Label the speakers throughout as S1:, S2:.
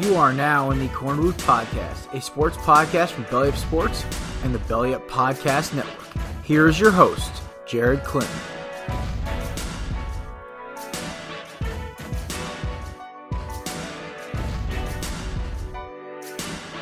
S1: You are now in the Corn Booth Podcast, a sports podcast from Belly Up Sports and the Belly Up Podcast Network. Here is your host, Jared Clinton.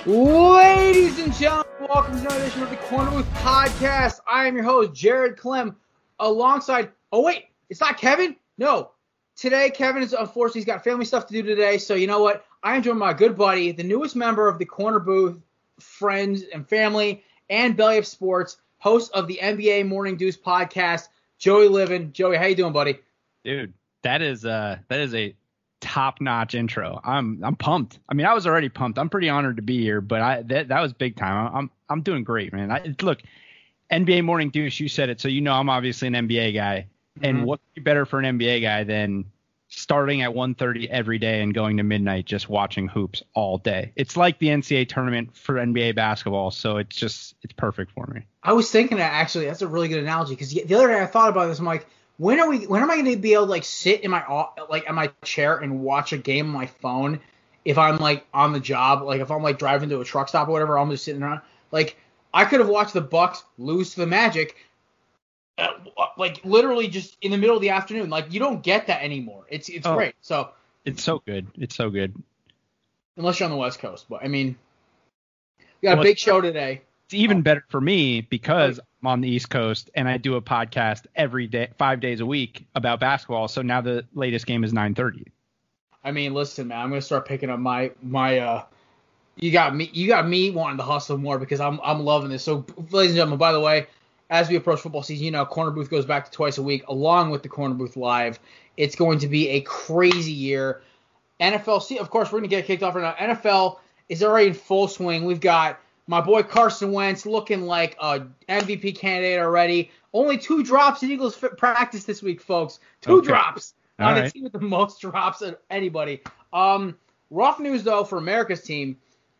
S1: Ladies and gentlemen, welcome to another edition of the Corner Booth Podcast. I am your host, Jared Clem, alongside. Oh wait, it's not Kevin. No, today Kevin is unfortunately he's got family stuff to do today. So you know what? I am joined by my good buddy, the newest member of the Corner Booth friends and family and Belly Up Sports, host of the NBA Morning Deuce podcast, Joey Liven. Joey, how you doing, buddy?
S2: Dude, that is uh that is a top-notch intro. I'm I'm pumped. I mean, I was already pumped. I'm pretty honored to be here, but I that that was big time. I'm I'm doing great, man. I, look, NBA Morning Deuce, you said it, so you know I'm obviously an NBA guy. Mm-hmm. And what could be better for an NBA guy than starting at 1:30 every day and going to midnight just watching hoops all day. It's like the NCAA tournament for NBA basketball, so it's just it's perfect for me.
S1: I was thinking that actually that's a really good analogy because the other day I thought about this. I'm like, when are we? When am I going to be able to like sit in my like in my chair and watch a game on my phone if I'm like on the job? Like if I'm like driving to a truck stop or whatever, I'm just sitting around. Like I could have watched the Bucks lose to the Magic uh, like literally just in the middle of the afternoon. Like you don't get that anymore. It's it's oh, great. So
S2: it's so good. It's so good.
S1: Unless you're on the West Coast, but I mean, we got a big show today.
S2: It's even oh. better for me because I'm on the East Coast and I do a podcast every day, five days a week about basketball. So now the latest game is 9:30.
S1: I mean, listen, man, I'm gonna start picking up my my uh. You got me. You got me wanting to hustle more because I'm I'm loving this. So, ladies and gentlemen, by the way, as we approach football season, you know, Corner Booth goes back to twice a week along with the Corner Booth Live. It's going to be a crazy year. NFL, see, of course, we're going to get kicked off right now. NFL is already in full swing. We've got my boy Carson Wentz looking like a MVP candidate already. Only two drops in Eagles practice this week, folks. Two okay. drops All on right. the team with the most drops of anybody. Um, rough news though for America's team.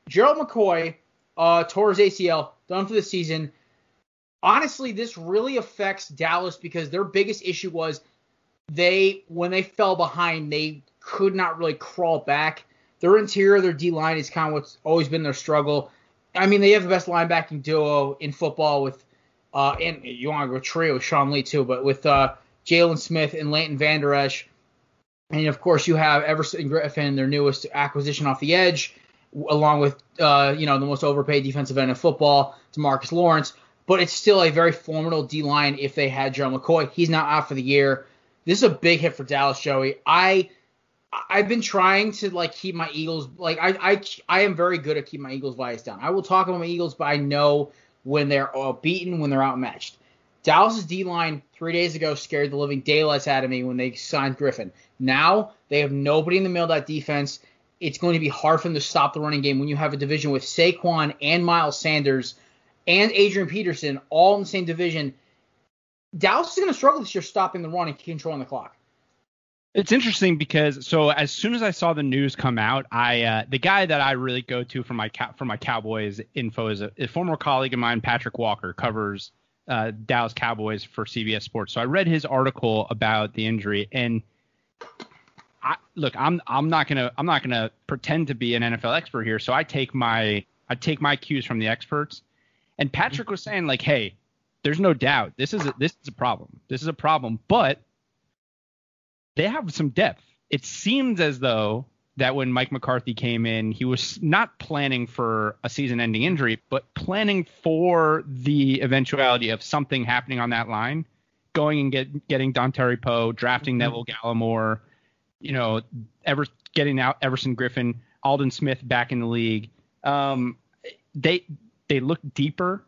S1: Gerald McCoy uh, tore his ACL, done for the season honestly, this really affects Dallas because their biggest issue was they when they fell behind, they could not really crawl back. Their interior, their D line is kind of what's always been their struggle. I mean, they have the best linebacking duo in football with, uh, and you want to go trio with Sean Lee too, but with uh, Jaylon Smith and Leighton Vander Esch. And of course, you have Everson Griffen, their newest acquisition off the edge, along with uh, you know the most overpaid defensive end in football, Demarcus Lawrence but it's still a very formidable D line if they had Gerald McCoy. He's not out for the year. This is a big hit for Dallas, Joey. I I've been trying to like keep my Eagles like I I I am very good at keeping my Eagles bias down. I will talk about my Eagles, but I know when they're beaten, when they're outmatched. Dallas's D line three days ago scared the living daylights out of me when they signed Griffin. Now they have nobody in the middle of that defense. It's going to be hard for them to stop the running game when you have a division with Saquon and Miles Sanders and Adrian Peterson all in the same division. Dallas is going to struggle this year stopping the run and controlling the clock.
S2: It's interesting because so as soon as I saw the news come out, I uh, the guy that I really go to for my for my Cowboys info is a, a, former colleague of mine, Patrick Walker, covers uh, Dallas Cowboys for CBS Sports. So I read his article about the injury, and I, look, I'm I'm not gonna I'm not gonna pretend to be an NFL expert here. So I take my I take my cues from the experts. And Patrick was saying like, hey, there's no doubt this is a, this is a problem. This is a problem, but they have some depth. It seems as though that when Mike McCarthy came in, he was not planning for a season-ending injury, but planning for the eventuality of something happening on that line, going and get getting Dontari Poe, drafting mm-hmm. Neville Gallimore, you know, ever getting out Everson Griffen, Aldon Smith back in the league. Um, they they look deeper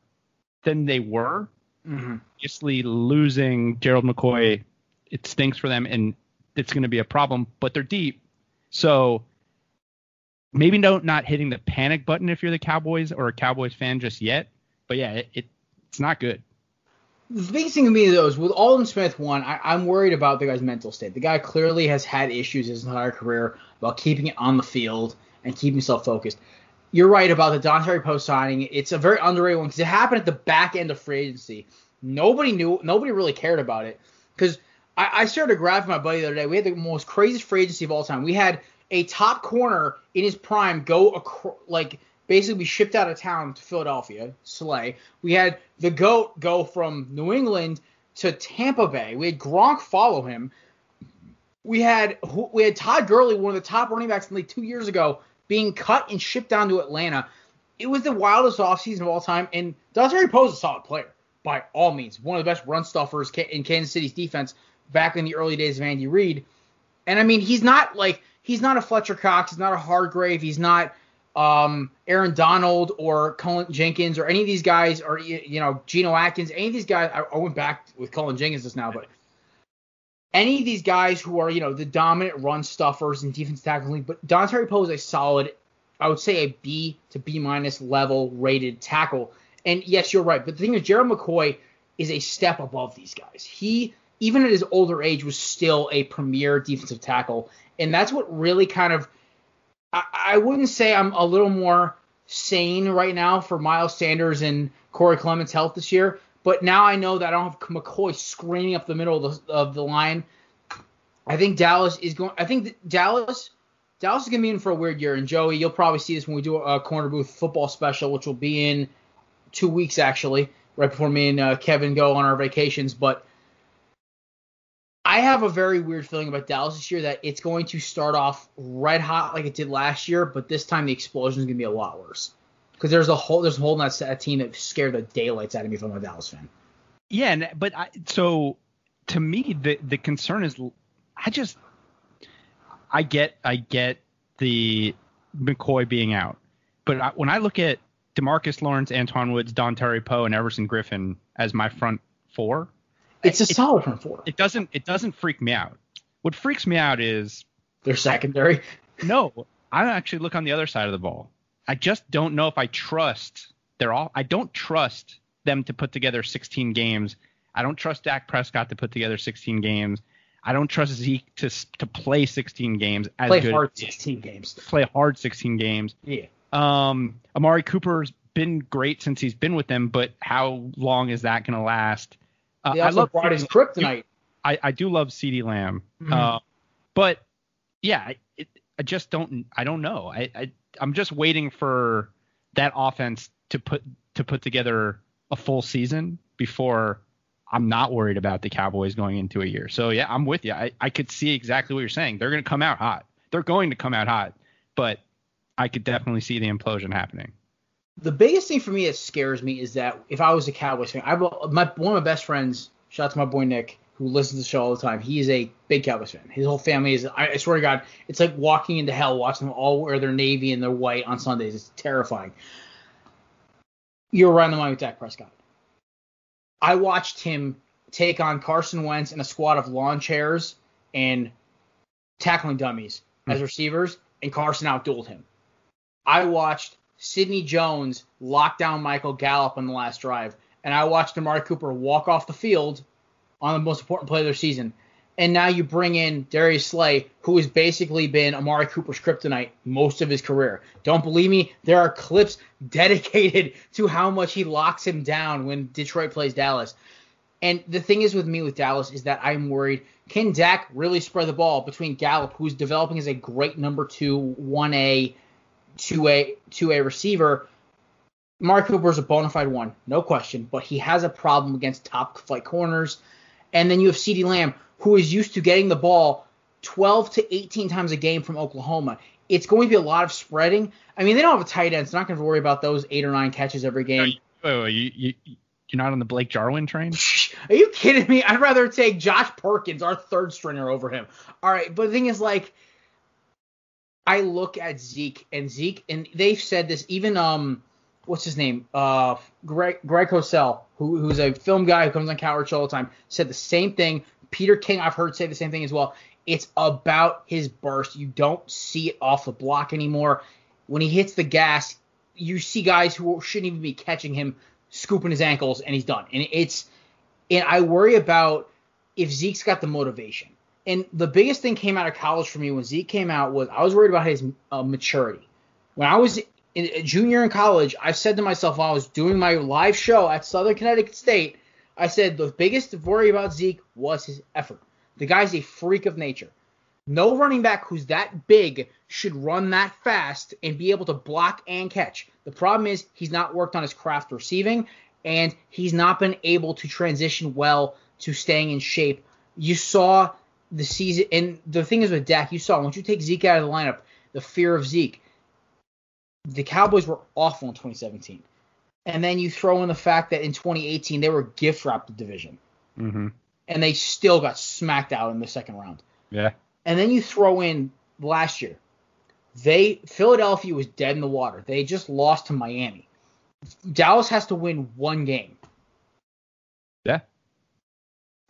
S2: than they were. Mm-hmm. Obviously, losing Gerald McCoy, it stinks for them, and it's going to be a problem. But they're deep, so maybe no, not hitting the panic button if you're the Cowboys or a Cowboys fan just yet. But yeah, it, it it's not good.
S1: The biggest thing to me though is with Aldon Smith one, I, am worried about the guy's mental state. The guy clearly has had issues his entire career about keeping it on the field and keeping himself focused you're right about the Dontari post signing. It's a very underrated one because it happened at the back end of free agency. Nobody knew, nobody really cared about it because I, I started a graph with my buddy the other day. We had the most craziest free agency of all time. We had a top corner in his prime go across, like basically be shipped out of town to Philadelphia, Slay. We had the goat go from New England to Tampa Bay. We had Gronk follow him. We had we had Todd Gurley, one of the top running backs in the league two years ago, being cut and shipped down to Atlanta. It was the wildest offseason of all time, and Poe is a solid player by all means. One of the best run stuffers in Kansas City's defense back in the early days of Andy Reid. And I mean, he's not like he's not a Fletcher Cox, he's not a Hargrave, he's not um, Aaron Donald or Colin Jenkins or any of these guys, or you know Geno Atkins, any of these guys. I, I went back with Colin Jenkins just now, but any of these guys who are you know the dominant run stuffers and defense tackling. But Dontari Poe is a solid, I would say a B to B minus level rated tackle. And yes, you're right. But the thing is, Gerald McCoy is a step above these guys. He even at his older age was still a premier defensive tackle, and that's what really kind of I, I wouldn't say I'm a little more sane right now for Miles Sanders and Corey Clement's health this year. But now I know that I don't have McCoy screaming up the middle of the, of the line. I think Dallas is going. I think Dallas Dallas is going to be in for a weird year. And Joey, you'll probably see this when we do a corner booth football special, which will be in two weeks actually, right before me and uh, Kevin go on our vacations. But I have a very weird feeling about Dallas this year that it's going to start off red hot like it did last year, but this time the explosion is going to be a lot worse. Because there's a whole there's a whole that a team that scared the daylights out of me if I'm a Dallas fan.
S2: Yeah, and, but I, so to me the the concern is I just I get I get the McCoy being out, but I, when I look at Demarcus Lawrence, Antwaun Woods, Dontari Poe, and Everson Griffen as my front four,
S1: it's a it, solid front four.
S2: It doesn't it doesn't freak me out. What freaks me out is
S1: their secondary.
S2: no, I actually look on the other side of the ball. I just don't know if I trust they're all I don't trust them to put together 16 games. I don't trust Dak Prescott to put together 16 games. I don't trust Zeke to to play 16 games as
S1: play
S2: good.
S1: hard 16 games.
S2: Play hard 16 games.
S1: Yeah.
S2: Um, Amari Cooper's been great since he's been with them, but how long is that going to last?
S1: Uh, I love brought his kryptonite.
S2: I, I do love CeeDee Lamb, mm-hmm. uh, but yeah, it, I just don't. I don't know. I, I I'm just waiting for that offense to put to put together a full season before I'm not worried about the Cowboys going into a year. So yeah, I'm with you. I, I could see exactly what you're saying. They're going to come out hot. They're going to come out hot, but I could definitely see the implosion happening
S1: the biggest thing for me that scares me is that if I was a Cowboys fan, I my one of my best friends, shout out to my boy Nick, who listens to the show all the time. He is a big Cowboys fan. His whole family is. I, I swear to God, it's like walking into hell watching them all wear their navy and their white on Sundays. It's terrifying. You're on the money with Dak Prescott. I watched him take on Carson Wentz and a squad of lawn chairs and tackling dummies mm-hmm. as receivers, and Carson outdueled him. I watched Sidney Jones locked down Michael Gallup on the last drive, and I watched Amari Cooper walk off the field on the most important play of their season. And now you bring in Darius Slay, who has basically been Amari Cooper's kryptonite most of his career. Don't believe me? There are clips dedicated to how much he locks him down when Detroit plays Dallas. And the thing is with me with Dallas is that I'm worried. Can Dak really spread the ball between Gallup, who's developing as a great number two, 1A to a to a receiver, Mark Cooper is a bona fide one, no question, but he has a problem against top flight corners. And then you have CeeDee Lamb, who is used to getting the ball 12 to 18 times a game from Oklahoma. It's going to be a lot of spreading. I mean, they don't have a tight end, so not going to worry about those eight or nine catches every game.
S2: Wait, wait, you, you, you're not on the Blake Jarwin train?
S1: Are you kidding me? I'd rather take Josh Perkins, our third stringer, over him. All right, but the thing is, like, I look at Zeke and Zeke, and they've said this. Even um, what's his name? Uh, Greg Greg Cosell, who, who's a film guy who comes on Couch all the time, said the same thing. Peter King, I've heard say the same thing as well. It's about his burst. You don't see it off the block anymore. When he hits the gas, you see guys who shouldn't even be catching him scooping his ankles, and he's done. And it's and I worry about if Zeke's got the motivation and the biggest thing came out of college for me when Zeke came out was I was worried about his uh, maturity. When I was in, in junior in college, I said to myself while I was doing my live show at Southern Connecticut State, I said the biggest worry about Zeke was his effort. The guy's a freak of nature. No running back who's that big should run that fast and be able to block and catch. The problem is he's not worked on his craft receiving and he's not been able to transition well to staying in shape. You saw the season, and the thing is with Dak, you saw once you take Zeke out of the lineup, the fear of Zeke. The Cowboys were awful in 2017, and then you throw in the fact that in 2018 they were gift wrapped the division,
S2: Mm-hmm.
S1: and they still got smacked out in the second round.
S2: Yeah.
S1: And then you throw in last year, they Philadelphia was dead in the water. They just lost to Miami. Dallas has to win one game.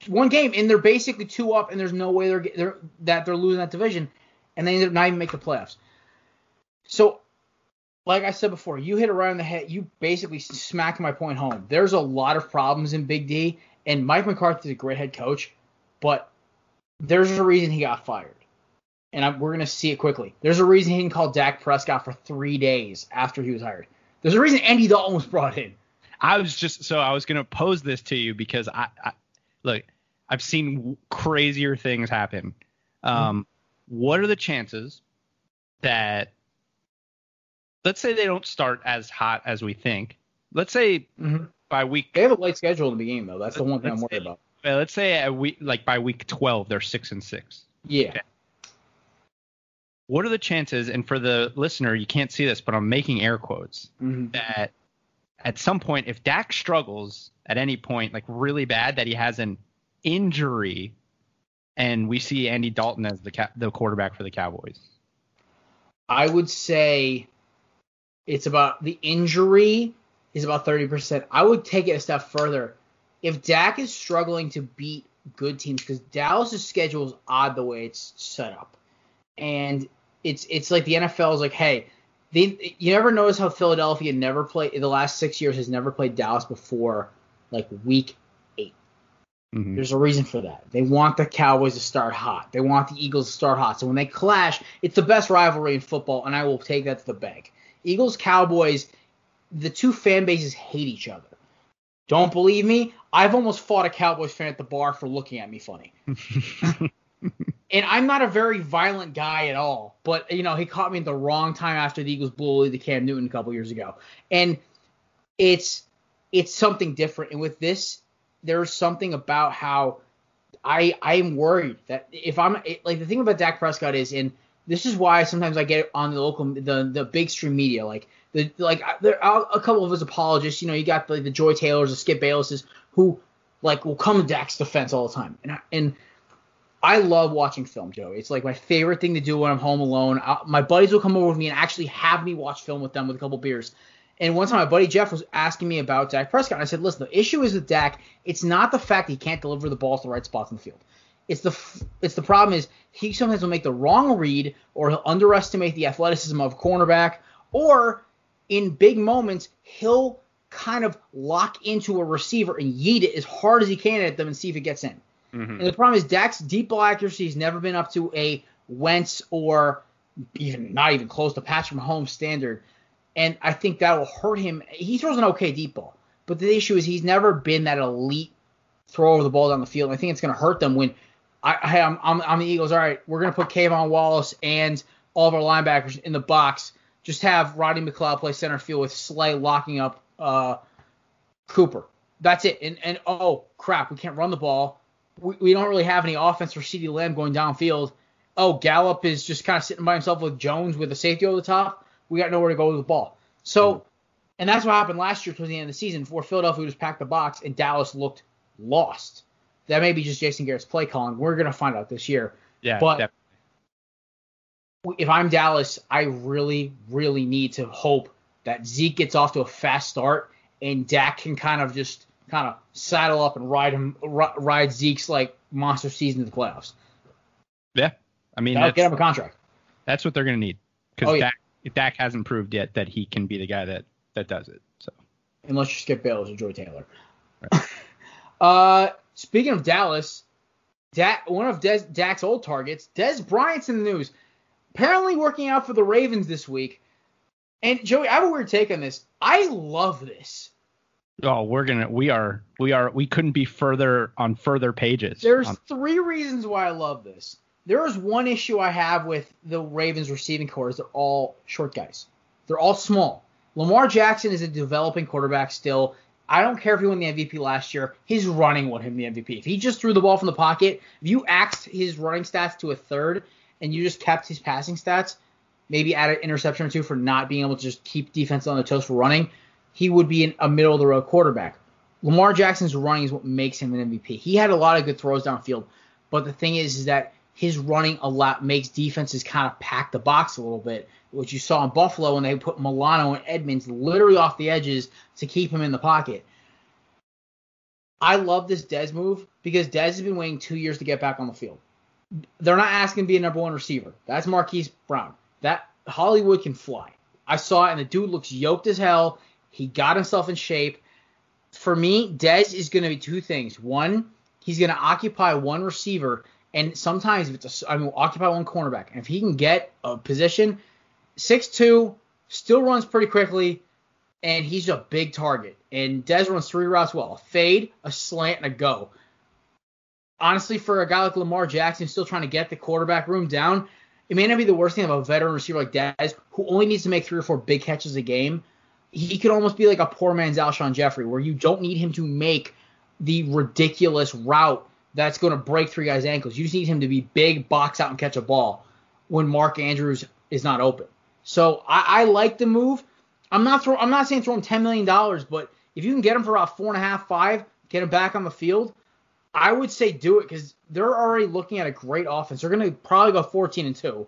S1: One game, and they're basically two up, and there's no way they're, they're that they're losing that division, and they end up not even make the playoffs. So, like I said before, you hit right on the head. You basically smacked my point home. There's a lot of problems in Big D, and Mike McCarthy's a great head coach, but there's a reason he got fired. And I, we're going to see it quickly. There's a reason he didn't call Dak Prescott for three days after he was hired. There's a reason Andy Dalton was brought in.
S2: I was just so I was gonna pose this to you because I, I look, I've seen crazier things happen. Um, what are the chances that let's say they don't start as hot as we think? Let's say
S1: Mm-hmm.
S2: by week
S1: They have a light schedule in the beginning, though. That's the one thing I'm worried
S2: say-
S1: about.
S2: let's say a week like by week 12 they're 6 and 6.
S1: Yeah.
S2: What are the chances and for the listener you can't see this but I'm making air quotes
S1: hmm
S2: that at some point, if Dak struggles at any point, like really bad, that he has an injury, and we see Andy Dalton as the ca- the quarterback for the Cowboys.
S1: I would say it's about the injury is about 30%. I would take it a step further. If Dak is struggling to beat good teams, because Dallas's schedule is odd the way it's set up, and it's it's like the NFL is like, hey, they, you never notice how Philadelphia never played the last six years has never played Dallas before like week
S2: Mhm.
S1: There's a reason for that. They want the Cowboys to start hot. They want the Eagles to start hot. So when they clash, it's the best rivalry in football, and I will take that to the bank. Eagles Cowboys, the two fan bases hate each other. Don't believe me? I've almost fought a Cowboys fan at the bar for looking at me funny. and I'm not a very violent guy at all, but you know he caught me at the wrong time after the Eagles bullied the Cam Newton a couple years ago, and it's it's something different. And with this, there's something about how I I'm worried that if I'm like the thing about Dak Prescott is, and this is why sometimes I get on the local the the big stream media like the like there are a couple of his apologists. You know, you got the, the Joy Taylors, the Skip Baylesses, who like will come to Dak's defense all the time, and I, and I love watching film, Joe. It's like my favorite thing to do when I'm home alone. I, my buddies will come over with me and actually have me watch film with them with a couple beers. And one time, my buddy Jeff was asking me about Dak Prescott. And I said, listen, the issue is with Dak, it's not the fact he can't deliver the ball to the right spots in the field. It's the it's the problem is he sometimes will make the wrong read or he'll underestimate the athleticism of a cornerback or in big moments he'll kind of lock into a receiver and yeet it as hard as he can at them and see if it gets in.
S2: Mhm.
S1: And the problem is Dak's deep ball accuracy has never been up to a Wentz or even not even close to Patrick Mahomes standard. And I think that will hurt him. He throws an okay deep ball, but the issue is he's never been that elite throw over the ball down the field. And I think it's going to hurt them when I, I I'm, I'm, I'm the Eagles. All right, we're going to put K'Von Wallace and all of our linebackers in the box. Just have Rodney McLeod play center field with Slay locking up uh, Cooper. That's it. And and oh crap, we can't run the ball. We, we don't really have any offense for CeeDee Lamb going downfield. Oh, Gallup is just kind of sitting by himself with Jones with a safety over the top. We got nowhere to go with the ball. So, hmm. and that's what happened last year towards the end of the season, where Philadelphia just packed the box and Dallas looked lost. That may be just Jason Garrett's play calling. We're gonna find out this year.
S2: Yeah,
S1: But-
S2: def-
S1: if I'm Dallas, I really, really need to hope that Zeke gets off to a fast start and Dak can kind of just kind of saddle up and ride him, ri- ride Zeke's like monster season to the playoffs.
S2: yeah. I mean,
S1: That'll get him a contract.
S2: that's what they're going to need because
S1: Oh, yeah.
S2: Dak, Dak hasn't proved yet that he can be the guy that that does it. So
S1: unless you skip Bayless or Joy Taylor. uh, speaking of Dallas, Dak, one of Dez, Dak's old targets, Dez Bryant's in the news. Apparently working out for the Ravens this week. And Joey, I have a weird take on this. I love this.
S2: Oh, we're gonna we are we are we couldn't be further on further pages.
S1: There's
S2: Um,
S1: three reasons why I love this. There is one issue I have with the Ravens receiving corps is they're all short guys. They're all small. Lamar Jackson is a developing quarterback still. I don't care if he won the MVP last year. His running won him the MVP. If he just threw the ball from the pocket, if you axed his running stats to a third and you just kept his passing stats, maybe add an interception or two for not being able to just keep defense on the toes for running, he would be an, a middle of the road quarterback. Lamar Jackson's running is what makes him an MVP. He had a lot of good throws downfield, but the thing is, is that his running a lot makes defenses kind of pack the box a little bit, which you saw in Buffalo when they put Milano and Edmunds literally off the edges to keep him in the pocket. I love this Dez move because Dez has been waiting two years to get back on the field. They're not asking to be a number one receiver. That's Marquise Brown. That Hollywood can fly. I saw it, and the dude looks yoked as hell. He got himself in shape. For me, Dez is going to be two things. One, he's going to occupy one receiver, and sometimes if it's a, I mean, occupy one cornerback. And if he can get a position, six two, still runs pretty quickly, and he's a big target. And Dez runs three routes well: a fade, a slant, and a go. Honestly, for a guy like Lamar Jackson, still trying to get the quarterback room down, it may not be the worst thing of a veteran receiver like Dez, who only needs to make three or four big catches a game. He could almost be like a poor man's Alshon Jeffery, where you don't need him to make the ridiculous route that's going to break three guys' ankles. You just need him to be big, box out, and catch a ball when Mark Andrews is not open. So I, I like the move. I'm not throw, I'm not saying throw him ten million dollars, but if you can get him for about four and a half, five, get him back on the field, I would say do it because they're already looking at a great offense. They're going to probably go 14 and two.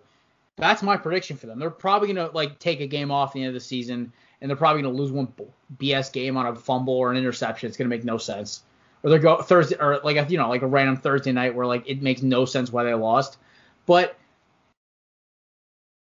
S1: That's my prediction for them. They're probably going to like take a game off at the end of the season, and they're probably going to lose one BS game on a fumble or an interception. It's going to make no sense. Or they go Thursday or like a, you know like a random Thursday night where like it makes no sense why they lost. But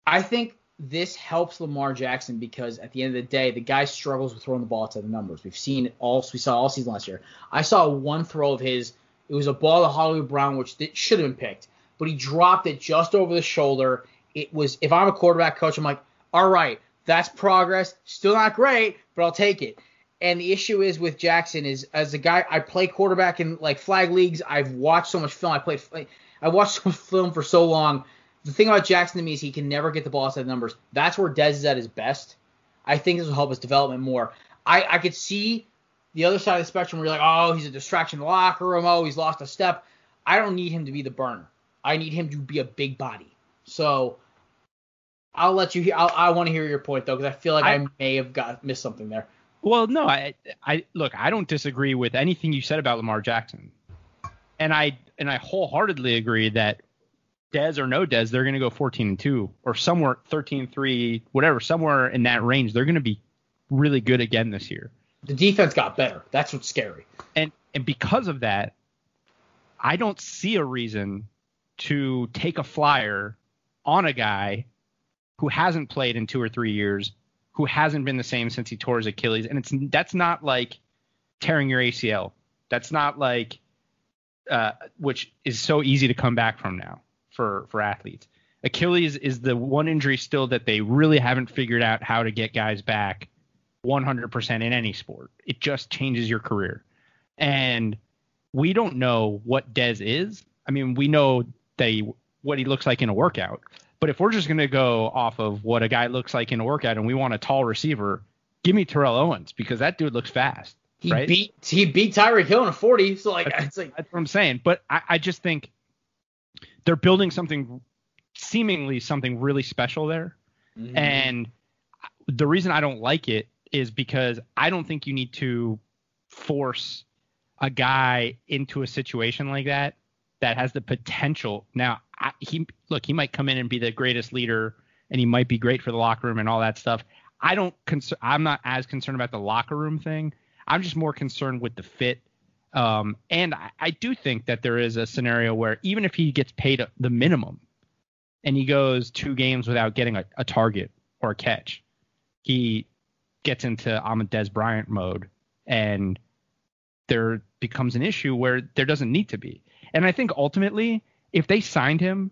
S1: I think this helps Lamar Jackson because at the end of the day, the guy struggles with throwing the ball to the numbers. We've seen it all. We saw all season last year. I saw one throw of his. It was a ball to Hollywood Brown, which should have been picked, but he dropped it just over the shoulder. It was. If I'm a quarterback coach, I'm like, all right, that's progress. Still not great, but I'll take it. And the issue is with Jackson is as a guy I play quarterback in like flag leagues. I've watched so much film. I played. I watched so much film for so long the thing about Jackson to me is he can never get the ball outside the numbers. That's where Dez is at his best. I think this will help his development more. I, I could see the other side of the spectrum where you're like, oh, he's a distraction in the locker room. Oh, he's lost a step. I don't need him to be the burner. I need him to be a big body. So I'll let you. I'll, I want to hear your point though, because I feel like I, I, may have got missed something there.
S2: Well, no, I, I look. I don't disagree with anything you said about Lamar Jackson, and I and I wholeheartedly agree that Dez or no Dez, they're going to go 14 and 2 or somewhere 13 3, whatever, somewhere in that range. They're going to be really good again this year.
S1: The defense got better. That's what's scary.
S2: And and because of that, I don't see a reason to take a flyer on a guy who hasn't played in 2 or 3 years, who hasn't been the same since he tore his Achilles, and it's that's not like tearing your ACL. That's not like uh, which is so easy to come back from now for for athletes. Achilles is the one injury still that they really haven't figured out how to get guys back 100% in any sport. It just changes your career. And we don't know what Dez is. I mean, we know he, what he looks like in a workout. But if we're just going to go off of what a guy looks like in a workout and we want a tall receiver, give me Terrell Owens because that dude looks fast.
S1: He
S2: right?
S1: beat he beat Tyreek Hill in a 40. So like
S2: that's,
S1: it's like
S2: that's what I'm saying. But I, I just think they're building something seemingly something really special there. Mm-hmm. And the reason I don't like it is because I don't think you need to force a guy into a situation like that that has the potential. Now, I, he look, he might come in and be the greatest leader and he might be great for the locker room and all that stuff. I don't I'm not as concerned about the locker room thing. I'm just more concerned with the fit um, and I, I, do think that there is a scenario where even if he gets paid the minimum and he goes two games without getting a, a target or a catch, he gets into I'm a Dez Bryant mode and there becomes an issue where there doesn't need to be. And I think ultimately, if they signed him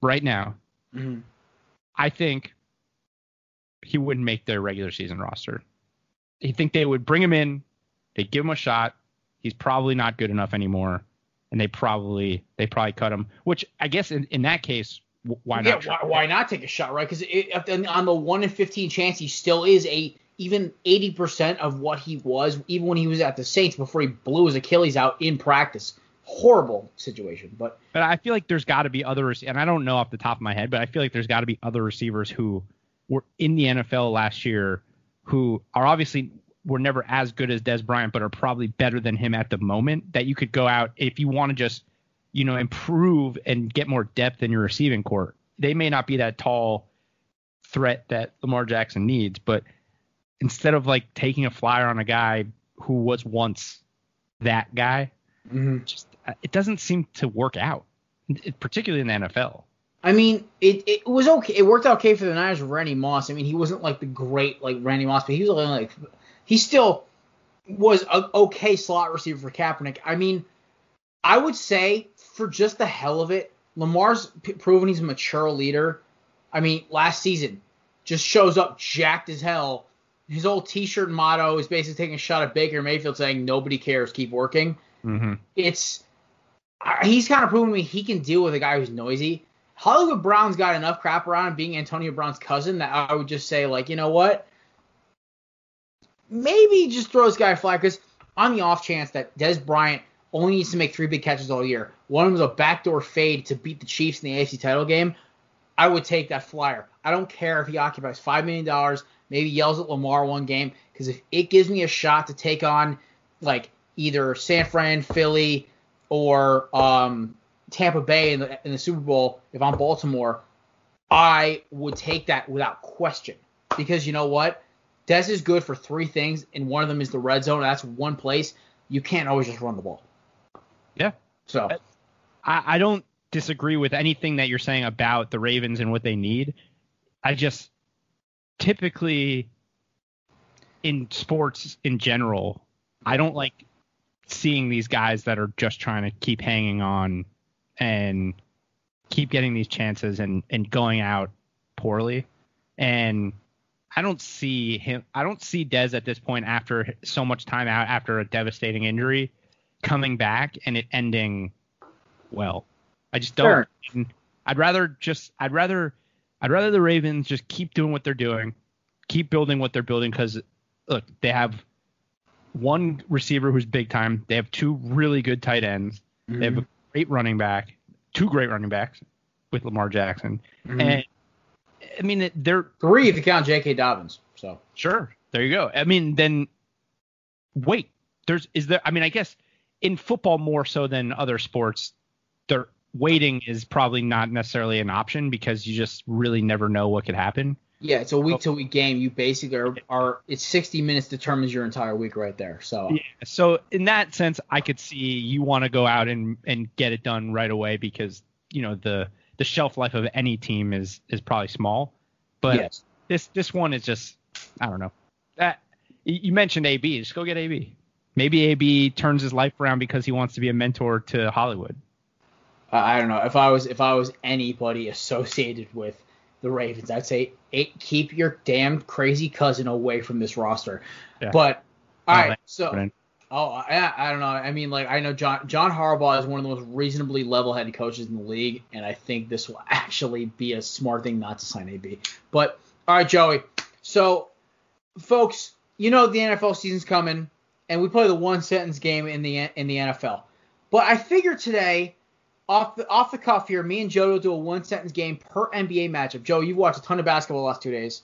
S2: right now,
S1: mm-hmm.
S2: I think he wouldn't make their regular season roster. You think they would bring him in, they'd give him a shot. He's probably not good enough anymore, and they probably they probably cut him. Which I guess in, in that case, why not?
S1: Yeah, why, why, not take a shot, right? Because on the one in fifteen chance, he still is a even eighty percent of what he was, even when he was at the Saints before he blew his Achilles out in practice. Horrible situation, but
S2: but I feel like there's got to be others, and I don't know off the top of my head, but I feel like there's got to be other receivers who were in the NFL last year who are obviously were never as good as Dez Bryant, but are probably better than him at the moment. That you could go out if you want to just you know, improve and get more depth in your receiving court. They may not be that tall threat that Lamar Jackson needs, but instead of like taking a flyer on a guy who was once that guy, mm-hmm. just it doesn't seem to work out, particularly in the NFL.
S1: I mean, it, it was okay. It worked out okay for the Niners with Randy Moss. I mean, he wasn't like the great like Randy Moss, but he was like he still was a okay slot receiver for Kaepernick. I mean, I would say for just the hell of it, Lamar's p- proven he's a mature leader. I mean, last season just shows up jacked as hell. His old T-shirt motto is basically taking a shot at Baker Mayfield, saying "Nobody cares, keep working."
S2: Mm-hmm.
S1: It's he's kind of proven to me he can deal with a guy who's noisy. Hollywood Brown's got enough crap around him being Antonio Brown's cousin that I would just say like, you know what? Maybe just throw this guy a flag because on the off chance that Dez Bryant only needs to make three big catches all year. One of them was a backdoor fade to beat the Chiefs in the AFC title game. I would take that flyer. I don't care if he occupies five million dollars, maybe yells at Lamar one game, because if it gives me a shot to take on like either San Fran, Philly, or um, Tampa Bay in the, in the Super Bowl, if I'm Baltimore, I would take that without question. Because you know what? Dez is good for three things, and one of them is the red zone. That's one place you can't always just run the ball.
S2: Yeah.
S1: So
S2: I, I don't disagree with anything that you're saying about the Ravens and what they need. I just typically in sports in general, I don't like seeing these guys that are just trying to keep hanging on and keep getting these chances and, and going out poorly. And I don't see him I don't see Dez at this point after so much time out after a devastating injury coming back and it ending well. I just don't. Sure. I'd rather just I'd rather I'd rather the Ravens just keep doing what they're doing, keep building what they're building because look they have one receiver who's big time. They have two really good tight ends. Mm-hmm. They have a great running back, two great running backs with Lamar Jackson, mm-hmm. and I mean they're
S1: three if you count J.K. Dobbins. So
S2: sure, there you go. I mean then wait, there's is there? I mean I guess in football more so than other sports, the waiting is probably not necessarily an option because you just really never know what could happen.
S1: Yeah, it's a week to week game. You basically are, are, it's 60 minutes determines your entire week right there. So
S2: yeah, so in that sense, I could see you want to go out and and get it done right away because you know the the shelf life of any team is is probably small. But yes. this this one is just I don't know. Uh, that you mentioned AB, just go get AB. Maybe AB turns his life around because he wants to be a mentor to Hollywood.
S1: I don't know if I was if I was anybody associated with the Ravens, I'd say keep your damn crazy cousin away from this roster. Yeah. But all right, so oh I, I don't know. I mean, like I know John John Harbaugh is one of the most reasonably level-headed coaches in the league, and I think this will actually be a smart thing not to sign AB. But all right, Joey. So, folks, you know the NFL season's coming and we play the one sentence game in the in the NFL. But I figure today, off the off the cuff here, me and Joe will do a one sentence game per NBA matchup. Joe, you've watched a ton of basketball the last two days.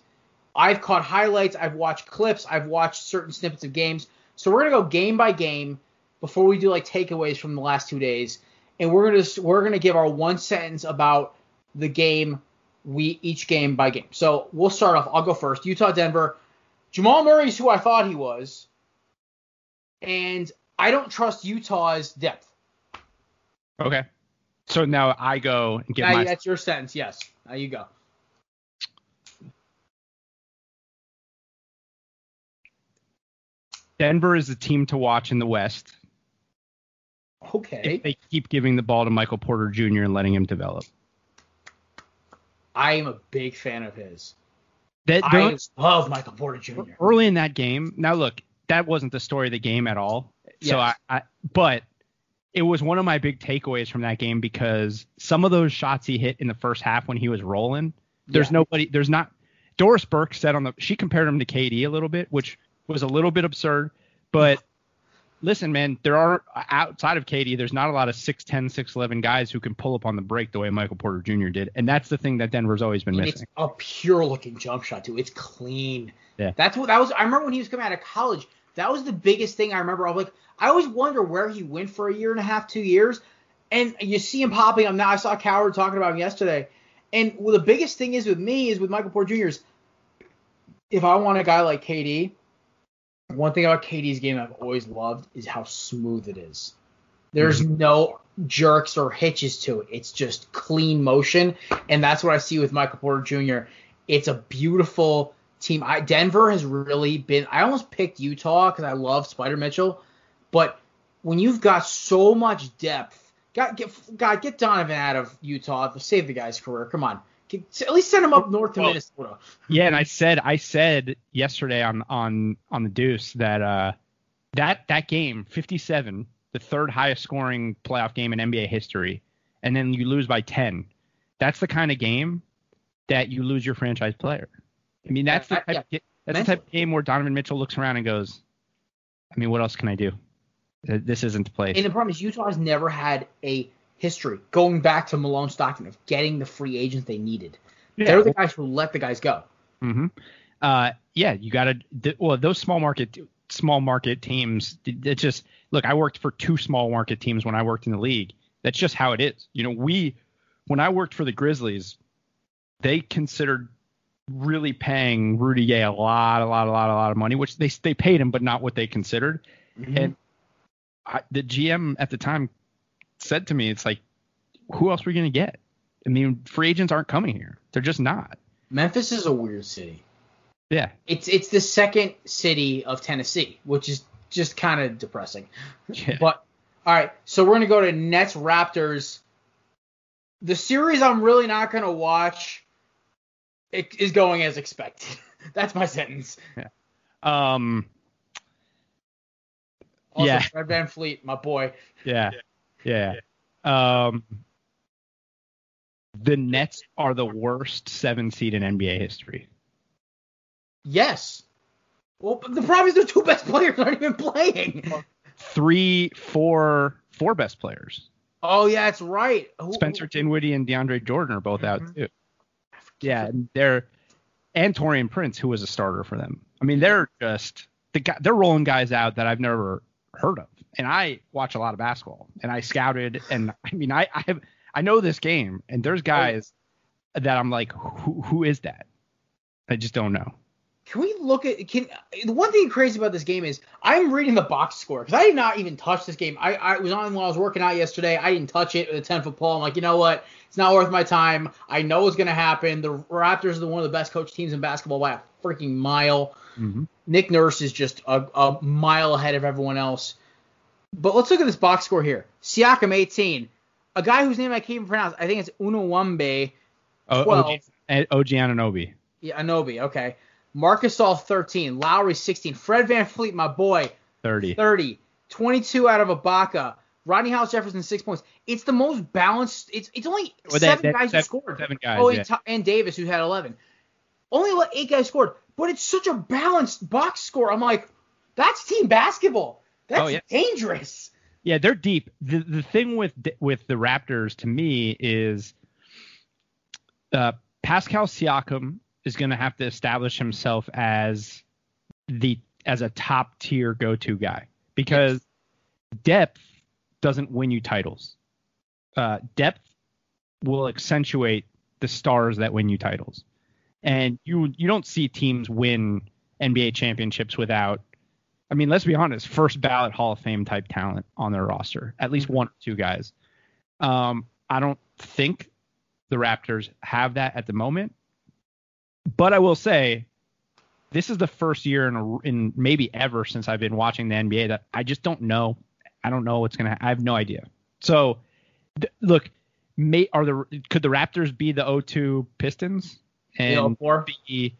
S1: I've caught highlights, I've watched clips, I've watched certain snippets of games. So we're gonna go game by game before we do like takeaways from the last two days, and we're gonna we're gonna give our one sentence about the game we each game by game. So we'll start off. I'll go first. Utah Denver. Jamal Murray's who I thought he was and I don't trust Utah's depth.
S2: Okay. So now I go and get
S1: now,
S2: my.
S1: That's your sentence. Yes. Now you go.
S2: Denver is a team to watch in the West.
S1: Okay.
S2: If they keep giving the ball to Michael Porter Jr. and letting him develop.
S1: I am a big fan of his.
S2: That
S1: I love Michael Porter Jr.
S2: early in that game. Now look, that wasn't the story of the game at all. So I, I but it was one of my big takeaways from that game because some of those shots he hit in the first half when he was rolling, there's
S1: Yeah.
S2: nobody there's not Doris Burke said on the she compared him to KD a little bit, which was a little bit absurd, but listen, man, there are outside of KD, there's not a lot of 6'10, 6'11 guys who can pull up on the break the way Michael Porter Jr. did. And that's the thing that Denver's always been
S1: And
S2: missing.
S1: it's a pure looking jump shot too. It's clean.
S2: Yeah.
S1: That's what that was. I remember when he was coming out of college. That was the biggest thing I remember. I was like, I always wonder where he went for a year and a half, two years, and you see him popping up now. I saw Cowherd talking about him yesterday, and well, the biggest thing is with me is with Michael Porter Jr. is if I want a guy like KD, one thing about KD's game I've always loved is how smooth it is. There's mm-hmm. no jerks or hitches to it. It's just clean motion, and that's what I see with Michael Porter Jr. It's a beautiful team. I, Denver has really been. I almost picked Utah because I love Spider Mitchell, but when you've got so much depth, God get God get Donovan out of Utah to save the guy's career. Come on, Get- at least send him up north to
S2: Well,
S1: Minnesota.
S2: Yeah, and I said I said yesterday on on on the Deuce that uh that that game 57, the third highest scoring playoff game in NBA history, and then you lose by 10. That's the kind of game that you lose your franchise player. I mean, that's the
S1: Yeah,
S2: type
S1: yeah.
S2: of, that's the type of game where Donovan Mitchell looks around and goes, I mean, what else can I do? This isn't the place.
S1: And the problem is Utah has never had a history going back to Malone Stockton of getting the free agents they needed. They're the guys who let the guys go.
S2: hmm Uh, yeah, you got to. Well, those small market small market teams. It just look. I worked for two small market teams when I worked in the league. That's just how it is. You know, we when I worked for the Grizzlies, they considered really paying Rudy Gay a lot, a lot, a lot, a lot of money, which they they paid him, but not what they considered. Mm-hmm. And I, the GM at the time said to me, "It's like, who else are we gonna get? I mean, free agents aren't coming here. They're just not."
S1: Memphis is a weird city.
S2: Yeah.
S1: It's it's the second city of Tennessee, which is just kind of depressing.
S2: Yeah.
S1: But all right, so we're gonna go to Nets Raptors. The series I'm really not gonna watch it is going as expected. That's my sentence. Yeah.
S2: Um.
S1: Also,
S2: Yeah.
S1: Fred VanVleet, my boy.
S2: Yeah. Yeah. Um. The Nets are the worst seven seed in NBA history.
S1: Yes. Well, the problem is their two best players aren't even playing.
S2: Three, four, four best players.
S1: Oh yeah, that's right. Who-
S2: Spencer Dinwiddie and DeAndre Jordan are both
S1: Mhm.
S2: out too. Yeah, they're and Taurean Prince, who was a starter for them. I mean, they're just the guy. They're rolling guys out that I've never heard of. And I watch a lot of basketball, and I scouted, and I mean, I I have I know this game, and there's guys that I'm like, who who is that? I just don't know.
S1: Can we look at can the one thing crazy about this game is I'm reading the box score because I did not even touch this game. I, I was on when I was working out yesterday. I didn't touch it with a 10 foot pole. I'm like, you know what? It's not worth my time. I know it's gonna happen. The Raptors are one of the best coached teams in basketball by a freaking mile.
S2: Mm-hmm.
S1: Nick Nurse is just a, a mile ahead of everyone else. But let's look at this box score here. Siakam 18, a guy whose name I can't even pronounce. I think it's Unawambe.
S2: O-
S1: 12.
S2: OG, and OG Anunoby.
S1: Yeah, Anobi. Okay. Marcus All 13, Lowry 16, Fred VanVleet, my boy,
S2: 30.
S1: 30, 22 out of Ibaka, Rondae Hollis-Jefferson six points. It's the most balanced. It's it's only
S2: Well,
S1: seven
S2: that-
S1: guys
S2: seven-
S1: who scored.
S2: seven guys,
S1: Oh,
S2: yeah.
S1: and, and Davis who had 11. Only eight guys scored, but it's such a balanced box score. I'm like, that's team basketball. That's
S2: Oh, yeah.
S1: dangerous.
S2: Yeah, they're deep. The the thing with with the Raptors to me is uh, Pascal Siakam is going to have to establish himself as the as a top tier go to guy because depth doesn't win you titles. Uh, depth will accentuate the stars that win you titles, and you you don't see teams win NBA championships without I mean, let's be honest, first ballot Hall of Fame type talent on their roster, at least one or two guys. Um, I don't think the Raptors have that at the moment, but I will say this is the first year in, a, in maybe ever since I've been watching the NBA that I just don't know. I don't know what's gonna. I have no idea. So, th- look, may are the could the Raptors be the 0-2 Pistons and be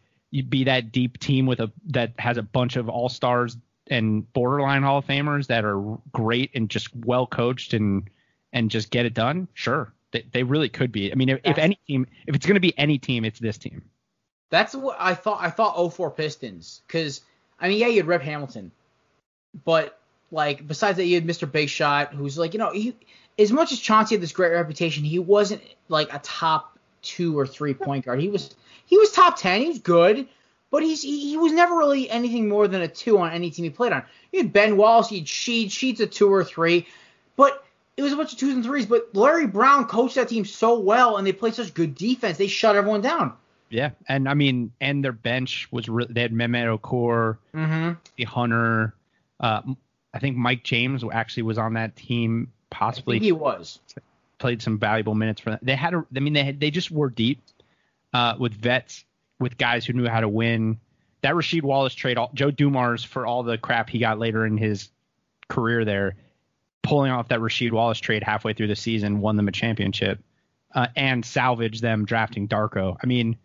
S2: be that deep team with a that has a bunch of all stars and borderline Hall of Famers that are great and just well coached and and just get it done, sure, they, they really could be. I mean, if, if any team, if it's going to be any team, it's this team.
S1: That's what I thought. I thought 04 Pistons because I mean, yeah, you had Rip Hamilton, but like besides that, you had Mr. Big Shot, who's like you know he as much as Chauncey had this great reputation, he wasn't like a top two or three point guard. He was he was top ten. He was good, but he's he, he was never really anything more than a two on any team he played on. You had Ben Wallace, you had Sheed, Sheed's a two or three, but it was a bunch of twos and threes. But Larry Brown coached that team so well, and they played such good defense. They shut everyone down.
S2: Yeah, and I mean, and their bench was re- they had Mehmet Okur,
S1: mm-hmm.
S2: the Hunter. Uh, I think Mike James actually was on that team. Possibly
S1: he was
S2: played some valuable minutes for them. They had, a, I mean, they had, they just were deep uh, with vets, with guys who knew how to win. That Rasheed Wallace trade, all, Joe Dumars for all the crap he got later in his career there, pulling off that Rasheed Wallace trade halfway through the season, won them a championship, uh, and salvaged them drafting Darko. I mean,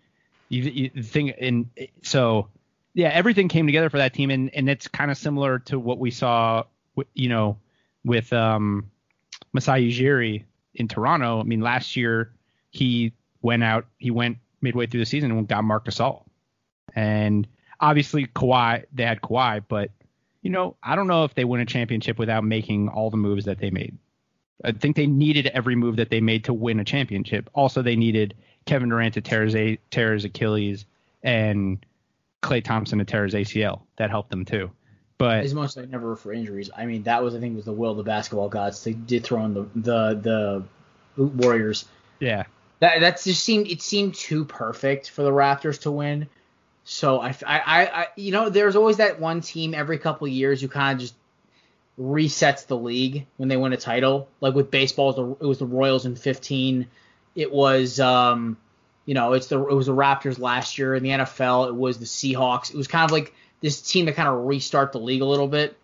S2: you, you think in so yeah, everything came together for that team, and and it's kind of similar to what we saw, you know, with um, Masai Ujiri in Toronto. I mean, last year he went out, he went midway through the season and got Marc Gasol, and obviously Kawhi, they had Kawhi, but you know, I don't know if they win a championship without making all the moves that they made. I think they needed every move that they made to win a championship. Also, they needed Kevin Durant to tear his, tear his Achilles and Klay Thompson to tear his ACL. That helped them too. But
S1: as much as I never for injuries, I mean that was I think was the will of the basketball gods to dethrone the the the Warriors.
S2: Yeah.
S1: That that just seemed it seemed too perfect for the Raptors to win. So I, I, I you know there's always that one team every couple years who kind of just resets the league when they win a title. Like with baseball, it was the Royals in 15. It was um you know, it's the it was the Raptors last year in the NFL. It was the Seahawks. It was kind of like this team that kind of restart the league a little bit.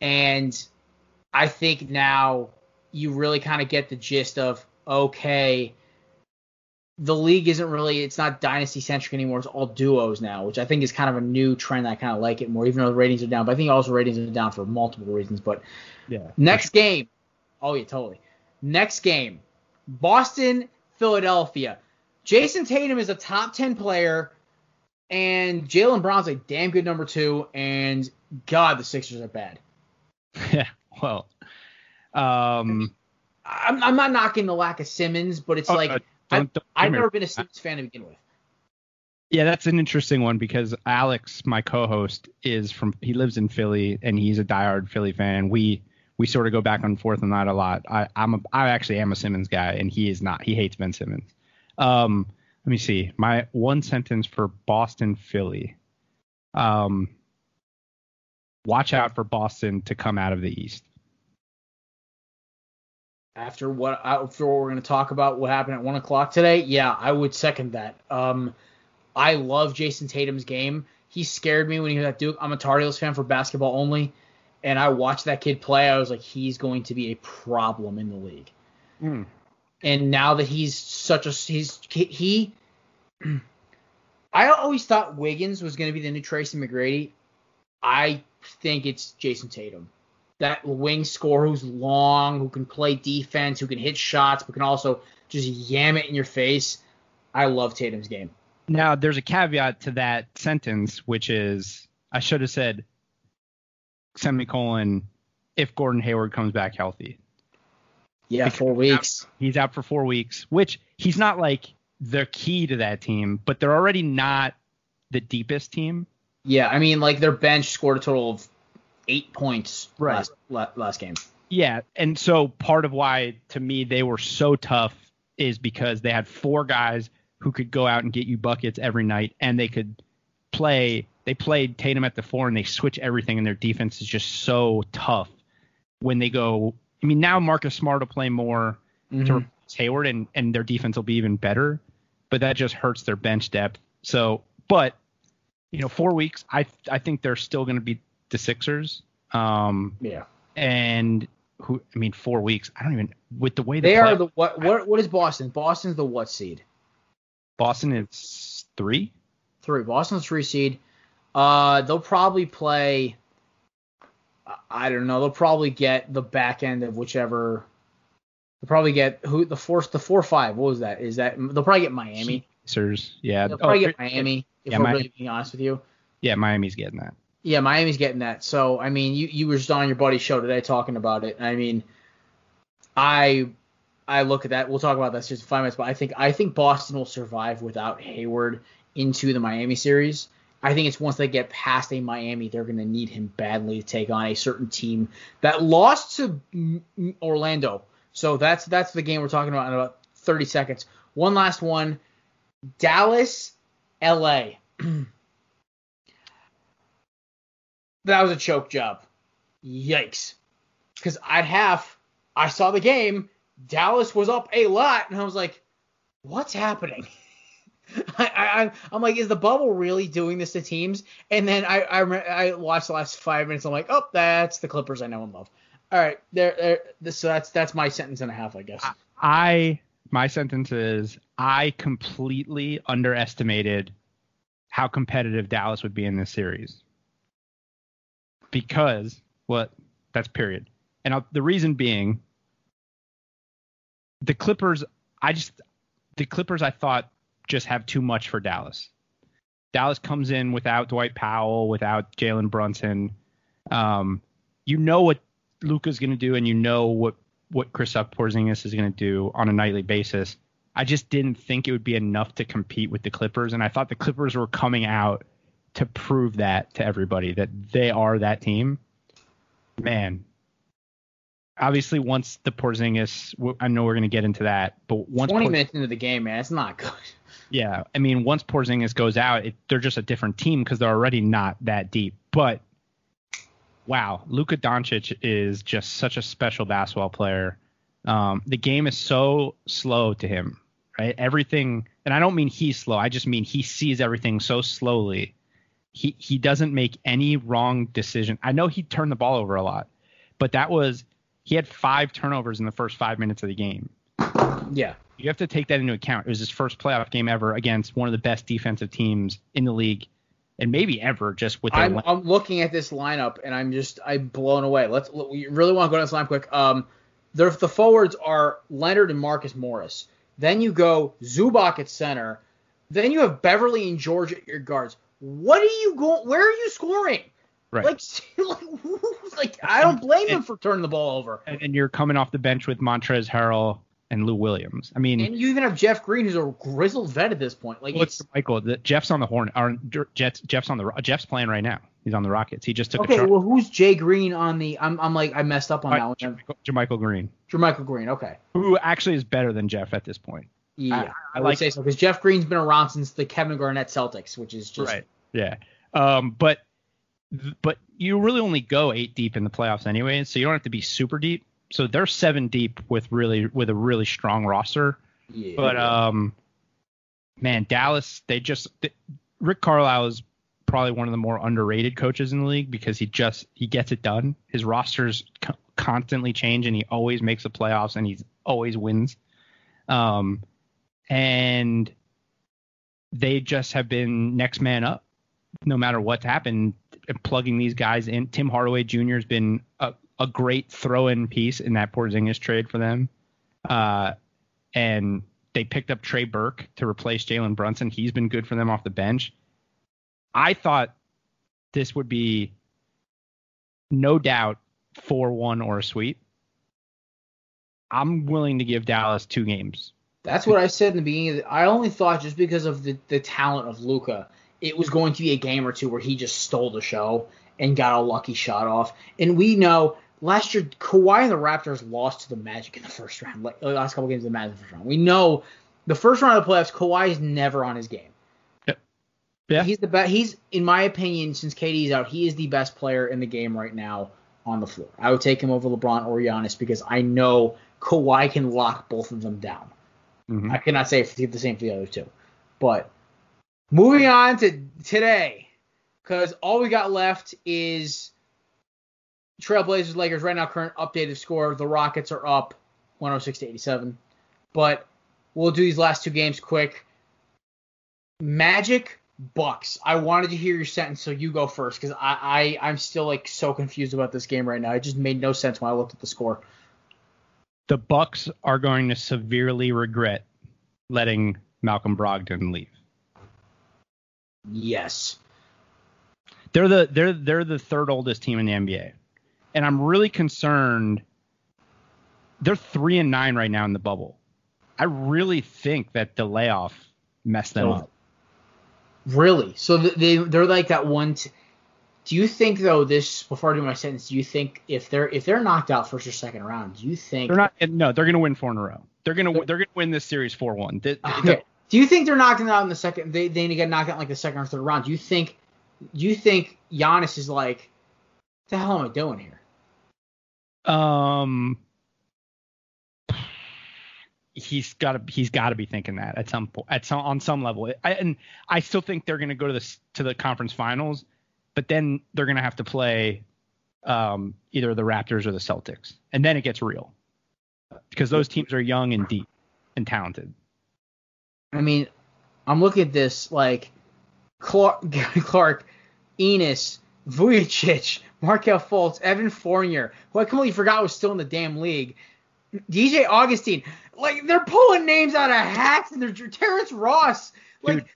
S1: And I think now you really kind of get the gist of okay, the league isn't really it's not dynasty centric anymore. It's all duos now, which I think is kind of a new trend. I kind of like it more, even though the ratings are down. But I think also ratings are down for multiple reasons. But
S2: yeah,
S1: next game, oh yeah, totally. Next game, Boston, Philadelphia. Jayson Tatum is a top 10 player, and Jaylen Brown's a damn good number two, and God, the Sixers are bad.
S2: Yeah, well, um,
S1: I'm, I'm not knocking the lack of Simmons, but it's
S2: oh,
S1: like
S2: uh, don't, don't,
S1: I've, I've never been a Simmons fan to begin with.
S2: Yeah, that's an interesting one because Alex, my co-host, is from he lives in Philly and he's a diehard Philly fan. We we sort of go back and forth on that a lot. I, I'm a I actually am a Simmons guy and he is not. He hates Ben Simmons. Um, let me see. My one sentence for Boston Philly. Um, watch out for Boston to come out of the East.
S1: After what after what we're going to talk about what happened at one o'clock today, yeah, I would second that. Um, I love Jayson Tatum's game. He scared me when he was at Duke. I'm a Tar Heels fan for basketball only, and I watched that kid play. I was like, he's going to be a problem in the league.
S2: Mm
S1: and now that he's such a he's he I always thought Wiggins was going to be the new Tracy McGrady. I think it's Jayson Tatum. That wing scorer who's long, who can play defense, who can hit shots, but can also just yam it in your face. I love Tatum's game.
S2: Now, there's a caveat to that sentence, which is I should have said semicolon if Gordon Hayward comes back healthy.
S1: Yeah, four weeks.
S2: He's out for four weeks, which he's not like the key to that team, but they're already not the deepest team.
S1: Yeah, I mean, like their bench scored a total of eight points
S2: right.
S1: last, last game.
S2: Yeah, and so part of why to me they were so tough is because they had four guys who could go out and get you buckets every night, and they could play. They played Tatum at the four, and they switch everything, and their defense is just so tough when they go I mean, now Marcus Smart will play more mm-hmm. to replace Hayward, and and their defense will be even better. But that just hurts their bench depth. So, but you know, four weeks, I I think they're still going to be the Sixers. Um,
S1: yeah.
S2: And who? I mean, four weeks. I don't even with the way they,
S1: they are the what? What? What is Boston? Boston's the what seed?
S2: Boston is three.
S1: three. Boston's three seed. Uh, they'll probably play. I don't know. They'll probably get the back end of whichever. They'll probably get who the four the four five. What was that? Is that they'll probably get Miami?
S2: Pacers, yeah.
S1: They'll probably
S2: Oh,
S1: get Miami. If
S2: yeah,
S1: we're
S2: Miami.
S1: really being honest with you.
S2: Yeah, Miami's getting that.
S1: Yeah, Miami's getting that. So I mean, you you were just on your buddy's show today talking about it. I mean, I I look at that. We'll talk about that just in five minutes. But I think I think Boston will survive without Hayward into the Miami series. I think it's once they get past a Miami, they're going to need him badly to take on a certain team that lost to Orlando. So that's that's the game we're talking about in about 30 seconds. One last one, Dallas, L.A. that was a choke job. Yikes. Because at half, I saw the game. Dallas was up a lot, and I was like, what's happening? I, I, I'm like, is the bubble really doing this to teams? And then I, I, I watched the last five minutes. I'm like, oh, that's the Clippers I know and love. All right, there, there. So that's that's my sentence and a half, I guess.
S2: I my sentence is I completely underestimated how competitive Dallas would be in this series. Because what that's period. And I'll, the reason being the Clippers I just the Clippers I thought just have too much for Dallas. Dallas comes in without Dwight Powell, without Jalen Brunson. Um, you know what Luka's going to do, and you know what what Kristaps Porzingis is going to do on a nightly basis. I just didn't think it would be enough to compete with the Clippers, and I thought the Clippers were coming out to prove that to everybody that they are that team. Man, obviously once the Porzingis, I know we're going to get into that, but once
S1: 20
S2: Porz-
S1: minutes into the game, man, it's not good.
S2: Yeah, I mean, once Porzingis goes out, it, they're just a different team because they're already not that deep. But wow, Luka Doncic is just such a special basketball player. Um, the game is so slow to him, right? Everything, and I don't mean he's slow. I just mean he sees everything so slowly. He he doesn't make any wrong decision. I know he turned the ball over a lot, but that was he had five turnovers in the first five minutes of the game.
S1: Yeah.
S2: You have to take that into account. It was his first playoff game ever against one of the best defensive teams in the league, and maybe ever. Just with
S1: I'm. I'm looking at this lineup and I'm just I'm blown away. Let's we really want to go down this line quick. Um, the the forwards are Leonard and Marcus Morris. Then you go Zubac at center. Then you have Beverley and George at your guards. What are you going? Where are you scoring?
S2: right.
S1: Like, like, like I don't blame him for turning the ball over.
S2: and, and you're coming off the bench with Montrezl Harrell and Lou Williams. I mean,
S1: And you even have Jeff Green, who's a grizzled vet at this point. Like,
S2: what's
S1: it's,
S2: Michael? The, Jeff's on the horn. Or Jets. Jeff's on the. Jeff's playing right now. He's on the Rockets. He just took a
S1: okay. Well, who's Jay Green on the? I'm, I'm like I messed up on that one.
S2: JaMychal, JaMychal Green,
S1: JaMychal Green. Okay.
S2: who actually is better than Jeff at this point.
S1: Yeah,
S2: I-
S1: I,
S2: I
S1: would
S2: like-
S1: say so because Jeff Green's been around since the Kevin Garnett Celtics, which is just right.
S2: Yeah. Um, but but you really only go eight deep in the playoffs anyway, so you don't have to be super deep. So they're seven deep with really with a really strong roster.
S1: yeah.
S2: But um, man, Dallas, they just th- Rick Carlisle is probably one of the more underrated coaches in the league because he just he gets it done. His rosters co- constantly change, and he always makes the playoffs, and he's always wins. Um, and they just have been next man up, no matter what's happened. Plugging these guys in, Tim Hardaway Jr. has been a, a great throw-in piece in that Porzingis trade for them. Uh, and they picked up Trey Burke to replace Jalen Brunson. He's been good for them off the bench. I thought this would be no doubt 4 1 or a sweep. I'm willing to give Dallas two games.
S1: that's what I said in the beginning. I only thought just because of the, the talent of Luka, it was going to be a game or two where he just stole the show and got a lucky shot off. And we know last year Kawhi and the Raptors lost to the Magic in the first round. Like the last couple games of the Magic in the first round. We know the first round of the playoffs, Kawhi is never on his game. Yep.
S2: Yeah.
S1: He's the best. He's, in my opinion, since KD's out, he is the best player in the game right now on the floor. I would take him over LeBron or Giannis because I know Kawhi can lock both of them down.
S2: Mhm.
S1: I cannot say the same for the other two. But moving on to today, because all we got left is Trailblazers Lakers right now current updated score. The Rockets are up 106 to 87. But we'll do these last two games quick. Magic Bucks. I wanted to hear your sentence, so you go first because I, I I'm still like so confused about this game right now. It just made no sense when I looked at the score.
S2: The Bucks are going to severely regret letting Malcolm Brogdon leave.
S1: Yes.
S2: They're the they're they're the third oldest team in the NBA, and I'm really concerned. They're three and nine right now in the bubble. I really think that the layoff messed them
S1: Oh.
S2: up.
S1: Really? So they they're like that one. T- do you think though this before I do my sentence? Do you think if they're if they're knocked out first or second round, do you think
S2: They're not. No, they're going to win four in a row. They're going to they're going to win this series four one.
S1: Okay. Do you think they're knocking out in the second? They they need to get knocked out in like the second or third round. Do you think? Do you think Giannis is like, what the hell am I doing here?
S2: Um, he's got to he's got to be thinking that at some point at some on some level. I, and I still think they're going to go to the to the conference finals, but then they're going to have to play um, either the Raptors or the Celtics, and then it gets real because those teams are young and deep and talented.
S1: I mean, I'm looking at this like Clark, Clark, Ennis, Vujicic, Markelle Fultz, Evan Fournier, who I completely forgot was still in the damn league. DJ Augustin, like they're pulling names out of hats, and they're Terrence Ross, like
S2: Dude,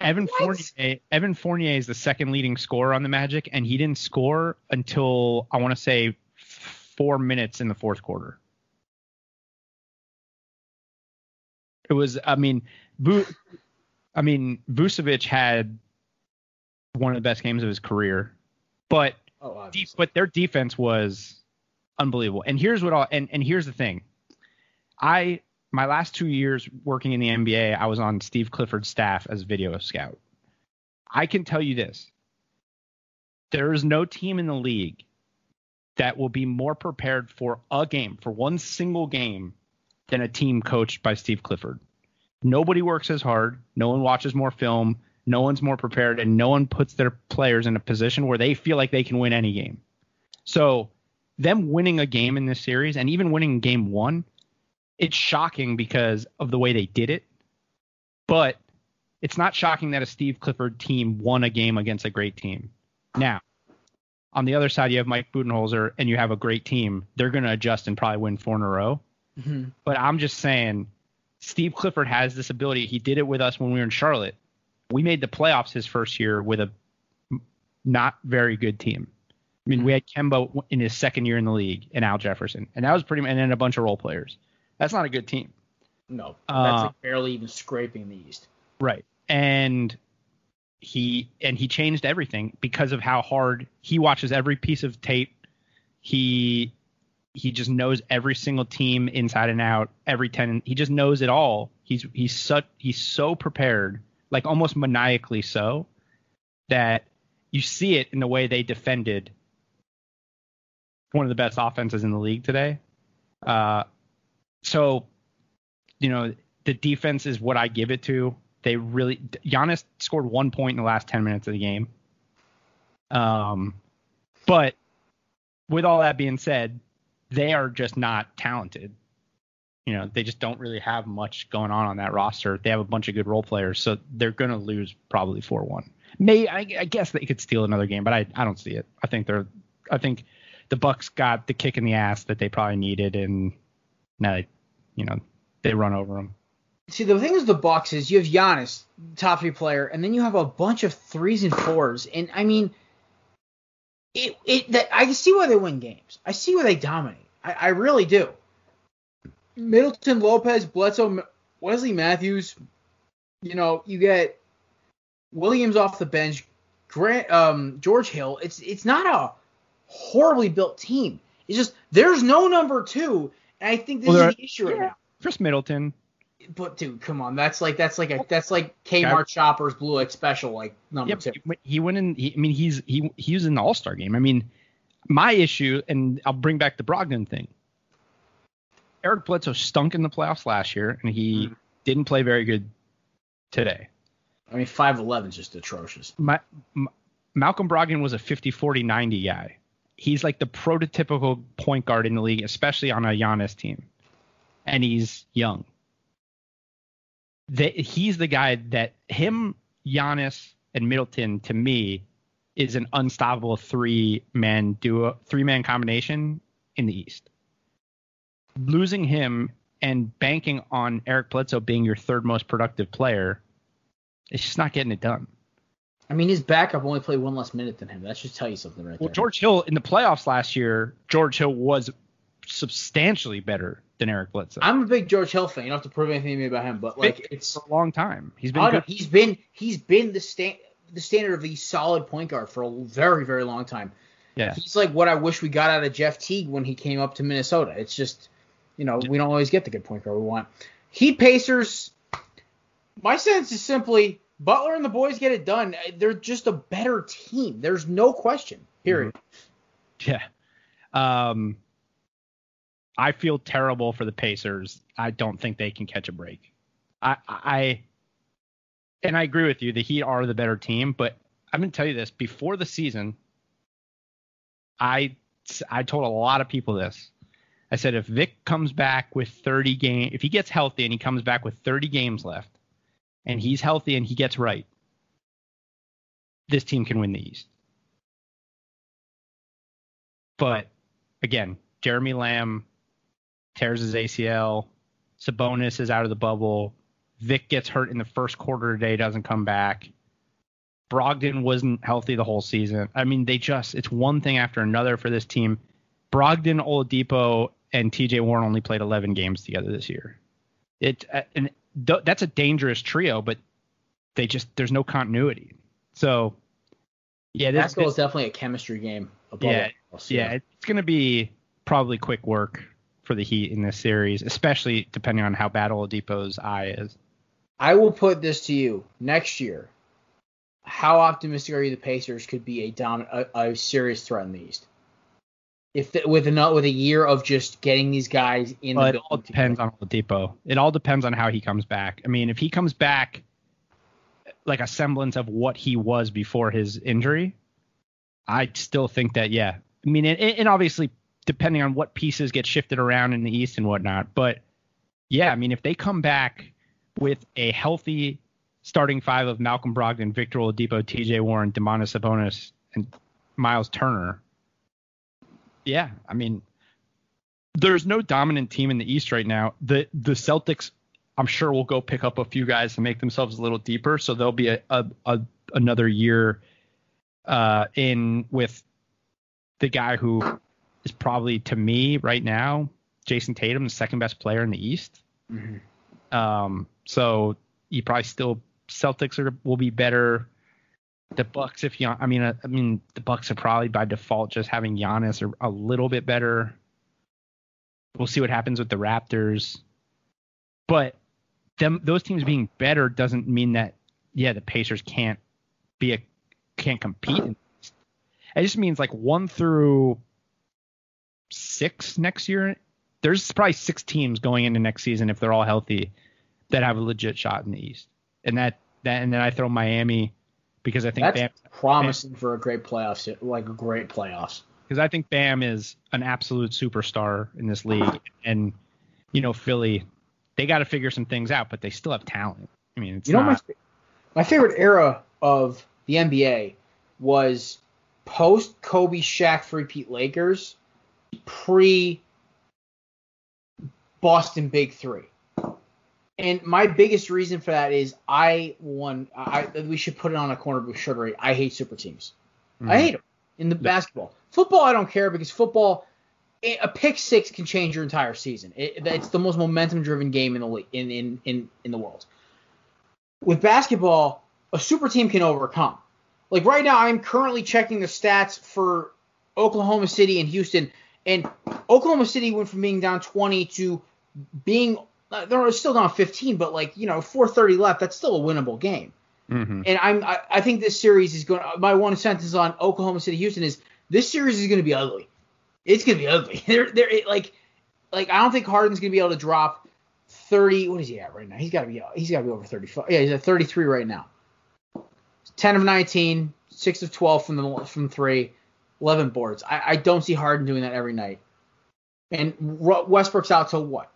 S2: Evan
S1: What?
S2: Fournier, Evan Fournier is the second leading scorer on the Magic, and he didn't score until I want to say four minutes in the fourth quarter. It was, I mean, Vu, I mean, Vucevic had one of the best games of his career, but
S1: oh,
S2: deep, but their defense was unbelievable. And here's what I'll and, and here's the thing. I my last two years working in the NBA, I was on Steve Clifford's staff as video scout. I can tell you this. There is no team in the league that will be more prepared for a game, for one single game, than a team coached by Steve Clifford. Nobody works as hard. No one watches more film. No one's more prepared, and no one puts their players in a position where they feel like they can win any game. So, them winning a game in this series, and even winning game one, it's shocking because of the way they did it. But it's not shocking that a Steve Clifford team won a game against a great team. Now, on the other side, you have Mike Budenholzer, and you have a great team. They're going to adjust and probably win four in a row.
S1: Mhm.
S2: But I'm just saying, Steve Clifford has this ability. He did it with us when we were in Charlotte. We made the playoffs his first year with a not very good team. I mean, we had Kemba in his second year in the league and Al Jefferson, and that was pretty, and then a bunch of role players. That's not a good team,
S1: No,
S2: Uh,
S1: that's like barely even scraping the East.
S2: right? And he and he changed everything because of how hard he watches every piece of tape. He he just knows every single team inside and out, every ten. He just knows it all. He's he's such he's so prepared, like almost maniacally so, that you see it in the way they defended one of the best offenses in the league today. Uh, so, you know, the defense is what I give it to. They really Giannis scored one point in the last ten minutes of the game. Um, but with all that being said, they are just not talented. You know, they just don't really have much going on on that roster. They have a bunch of good role players, so they're going to lose probably four one. May I, I guess they could steal another game, but I I don't see it. I think they're I think the Bucks got the kick in the ass that they probably needed, and now they, you know they run over them.
S1: See, the thing is, the Bucks is you have Giannis, top three player, and then you have a bunch of threes and fours, and I mean, it it that I see why they win games. I see why they dominate. I, I really do. Middleton, Lopez, Bledsoe, Wesley Matthews. You know, you get Williams off the bench, Grant, um, George Hill. It's it's not a horribly built team. It's just there's no number two, and I think this
S2: Well, there-
S1: is the issue right
S2: yeah.
S1: now.
S2: Khris Middleton,
S1: But dude, come on, that's like that's like a that's like Kmart shoppers blue X special like number
S2: Yep,
S1: two.
S2: he- he went in. He, I mean, he's he he was in the All Star game. I mean, my issue, and I'll bring back the Brogdon thing. Eric Bledsoe stunk in the playoffs last year, and he
S1: Mhm.
S2: didn't play very good today.
S1: I mean, five eleven is just atrocious.
S2: My, M- Malcolm Brogdon was a 50 40 90 guy. He's like the prototypical point guard in the league, especially on a Giannis team. And he's young. That he's the guy that him, Giannis, and Middleton to me is an unstoppable three man duo, three man combination in the East. Losing him and banking on Eric Bledsoe being your third most productive player, it's just not getting it done.
S1: I mean, his backup only played one less minute than him. That should tell you something right
S2: well,
S1: there.
S2: George Hill in the playoffs last year, George Hill was substantially better than Eric Bledsoe.
S1: I'm a big George Hill fan. You don't have to prove anything to me about him, but like
S2: Big
S1: it's
S2: for a long time. He's been good.
S1: he's been he's been the sta- the standard of the solid point guard for a very very long time.
S2: Yeah.
S1: He's like what I wish we got out of Jeff Teague when he came up to Minnesota. It's just you know we don't always get the good point guard we want. Heat Pacers. My sense is simply Butler and the boys get it done. They're just a better team. There's no question. Period.
S2: Yeah. Um, I feel terrible for the Pacers. I don't think they can catch a break. I, I, and I agree with you. The Heat are the better team, but I'm gonna tell you this: before the season, I, I told a lot of people this. I said if Vic comes back with 30 game, if he gets healthy and he comes back with 30 games left, and he's healthy and he gets right, this team can win the East. But again, Jeremy Lamb tears his ACL. Sabonis is out of the bubble. Vic gets hurt in the first quarter today, doesn't come back. Brogdon wasn't healthy the whole season. I mean, they just, it's one thing after another for this team. Brogdon, Oladipo, and TJ Warren only played 11 games together this year. It, uh, and th- that's a dangerous trio, but they just, there's no continuity. So, yeah, this,
S1: Basketball
S2: this
S1: is definitely a chemistry game. above
S2: Yeah,
S1: else,
S2: yeah, it's going to be probably quick work for the Heat in this series, especially depending on how bad Oladipo's eye is.
S1: I will put this to you next year. How optimistic are you the Pacers could be a down a, a serious threat in the East? If the, with a with a year of just getting these guys in
S2: Well,
S1: the
S2: it all depends
S1: together.
S2: on Oladipo. It all depends on how he comes back. I mean, if he comes back like a semblance of what he was before his injury, I still think that yeah. I mean, and, and obviously depending on what pieces get shifted around in the East and whatnot, but yeah, I mean, if they come back with a healthy starting five of Malcolm Brogdon, Victor Oladipo, T.J. Warren, Demonis Sabonis, and Miles Turner, yeah, I mean, there's no dominant team in the East right now. The the Celtics, I'm sure, will go pick up a few guys to make themselves a little deeper, so there'll be a, a, a another year uh, in with the guy who is probably to me right now, Jayson Tatum, the second best player in the East.
S1: Mhm.
S2: Um, so you probably still Celtics are will be better. The Bucks, if you, I mean, uh, I mean, the Bucks are probably by default just having Giannis are a little bit better. We'll see what happens with the Raptors, but them those teams being better doesn't mean that yeah the Pacers can't be a can't compete. It just means like one through six next year. There's probably six teams going into next season if they're all healthy that have a legit shot in the East, and that that and then I throw Miami because I think
S1: That's
S2: Bam
S1: promising for a great playoffs, like a great playoffs.
S2: because I think Bam is an absolute superstar in this league, and you know Philly, they got to figure some things out, but they still have talent. I mean, it's
S1: You know,
S2: not.
S1: my my favorite era of the NBA was post Kobe Shaq three-peat Lakers, pre Boston Big Three. And my biggest reason for that is I one I we should put it on a Korner Booth sugary. I hate super teams. I
S2: Mhm.
S1: hate them in the basketball. Football, I don't care because football, a a pick six can change your entire season. It, it's the most momentum-driven game in the league, in, in in in the world. With basketball, a super team can overcome. Like right now, I'm currently checking the stats for Oklahoma City and Houston, and Oklahoma City went from being down 20 to being they're still down 15, but like you know 4:30 left, that's still a winnable game.
S2: Mhm.
S1: And I'm I, I think this series is going. My one sentence on Oklahoma City Houston is this series is going to be ugly. It's going to be ugly. They're they're it, like like I don't think Harden's going to be able to drop 30. What is he at right now? He's got to be he's got to be over 35. Yeah, he's at 33 right now. 10 of 19, 6 of 12 from the from three, 11 boards. I, I don't see Harden doing that every night. And Westbrook's out till what?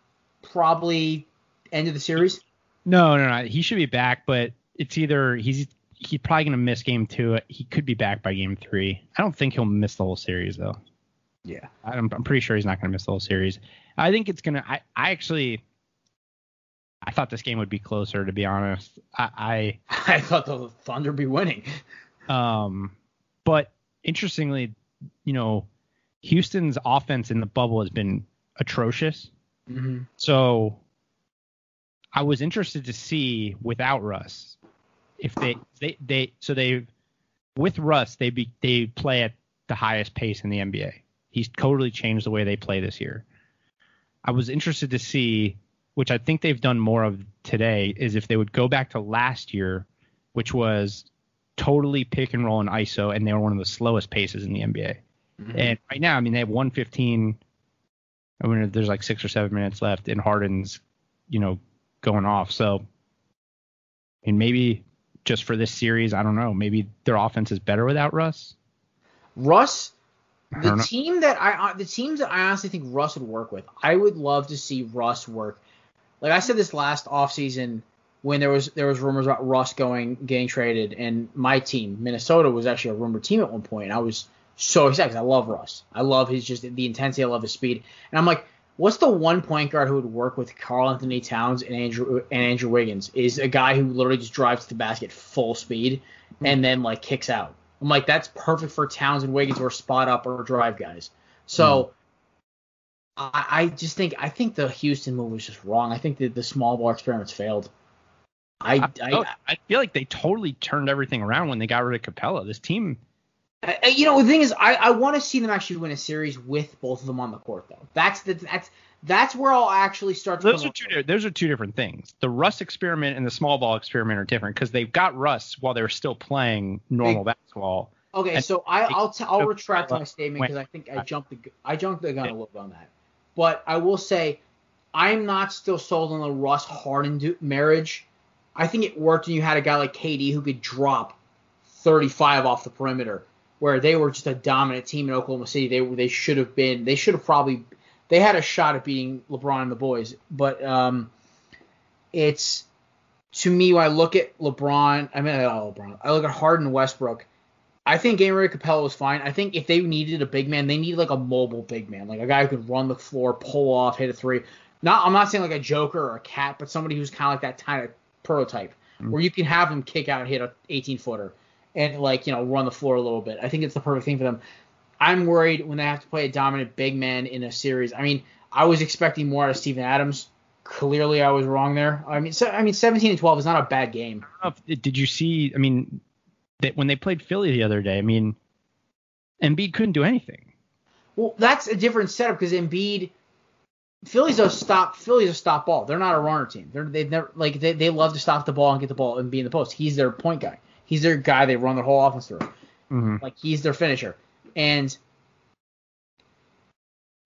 S1: Probably end of the series.
S2: No, no, no. He should be back, but it's either he's he's probably gonna miss game two. He could be back by game three. I don't think he'll miss the whole series though.
S1: Yeah.
S2: I'm, I'm pretty sure he's not gonna miss the whole series. I think it's gonna. I, I actually. I thought this game would be closer, to be honest. I,
S1: I thought the Thunder would be winning.
S2: Um, but interestingly, you know, Houston's offense in the bubble has been atrocious.
S1: Mm-hmm.
S2: So I was interested to see without Russ if they they they so they with Russ they be they play at the highest pace in the NBA. He's totally changed the way they play this year. I was interested to see, which I think they've done more of today, is if they would go back to last year, which was totally pick and roll and ISO, and they were one of the slowest paces in the NBA.
S1: Mm-hmm.
S2: And right now, I mean, they have 115. I mean, there's like six or seven minutes left, and Harden's, you know, going off. So, and maybe just for this series, I don't know. Maybe their offense is better without Russ.
S1: Russ, the team that I uh, the teams that I honestly think Russ would work with, I would love to see Russ work. Like I said this last offseason when there was there was rumors about Russ going getting traded, and my team Minnesota was actually a rumored team at one point, and I was so excited 'cause I love Russ. I love his just the intensity. I love his speed, and I'm like, what's the one point guard who would work with Karl-Anthony Towns and Andrew and Andrew Wiggins? Is a guy who literally just drives to the basket full speed hmm. and then like kicks out. I'm like, that's perfect for Towns and Wiggins or spot up or drive guys. So hmm. I, I just think I think the Houston move was just wrong. I think that the small ball experiments failed. I,
S2: I,
S1: I,
S2: I feel like they totally turned everything around when they got rid of Capela. This team,
S1: I- I- you know the thing is I, I want to see them actually win a series with both of them on the court though. That's the that's that's where I'll actually start to
S2: those are two. di- Those are two different things. The Russ experiment and the small ball experiment are different because they've got Russ while they're still playing normal basketball.
S1: Okay,
S2: And
S1: so I, I'll t- I'll retract my statement because I think I jumped the I jumped the gun a little bit on that. But I will say I'm not still sold on the Russ Harden marriage. I think it worked when you had a guy like KD who could drop 35 off the perimeter, where they were just a dominant team in Oklahoma City. They they should have been they should have probably they had a shot at beating LeBron and the boys, but um, it's to me when I look at LeBron, I mean not LeBron, I look at Harden Westbrook. I think Gabriel Capela was fine. I think if they needed a big man, they needed like a mobile big man, like a guy who could run the floor, pull off, hit a three. Not I'm not saying like a Joker or a Cat, but somebody who's kind of like that kind of prototype where you can have him kick out and hit a 18 footer and like you know run the floor a little bit. I think it's the perfect thing for them. I'm worried when they have to play a dominant big man in a series. I mean, I was expecting more out of Steven Adams. Clearly, I was wrong there. I mean, so, I mean, 17 and 12 is not a bad game.
S2: I don't know if- Did you see? I mean, that when they played Philly the other day, I mean, Embiid couldn't do anything.
S1: Well, that's a different setup because Embiid, Philly's a stop. Philly's a stop ball. They're not a runner team. They're they never like they, they love to stop the ball and get the ball and be in the post. He's their point guy. He's their guy. They run their whole offense through.
S2: Mm-hmm.
S1: Like he's their finisher. And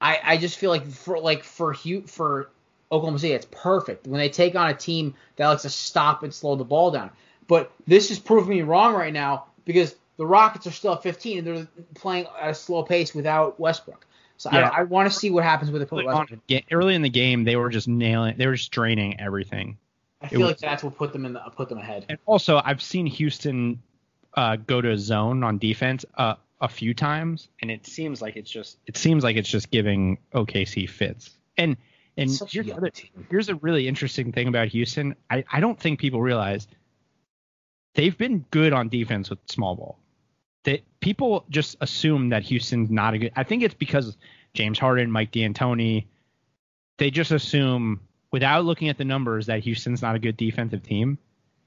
S1: I I just feel like for like for Hugh for Oklahoma City, it's perfect when they take on a team that likes to stop and slow the ball down. But this is proving me wrong right now because the Rockets are still at 15 and they're playing at a slow pace without Westbrook. So
S2: Yeah.
S1: I, I want to see what happens with it.
S2: Early,
S1: Westbrook.
S2: on, early in the game, they were just nailing. They were just draining everything.
S1: I feel
S2: was-
S1: like that's what put them in the put them ahead.
S2: And also, I've seen Houston uh, go to zone on defense uh, a few times, and it seems like it's just it seems like it's just giving OKC fits. And and here's, other- here's a really interesting thing about Houston. I, I don't think people realize they've been good on defense with small ball. That people just assume that Houston's not a good. I think it's because James Harden, Mike D'Antoni, they just assume without looking at the numbers that Houston's not a good defensive team.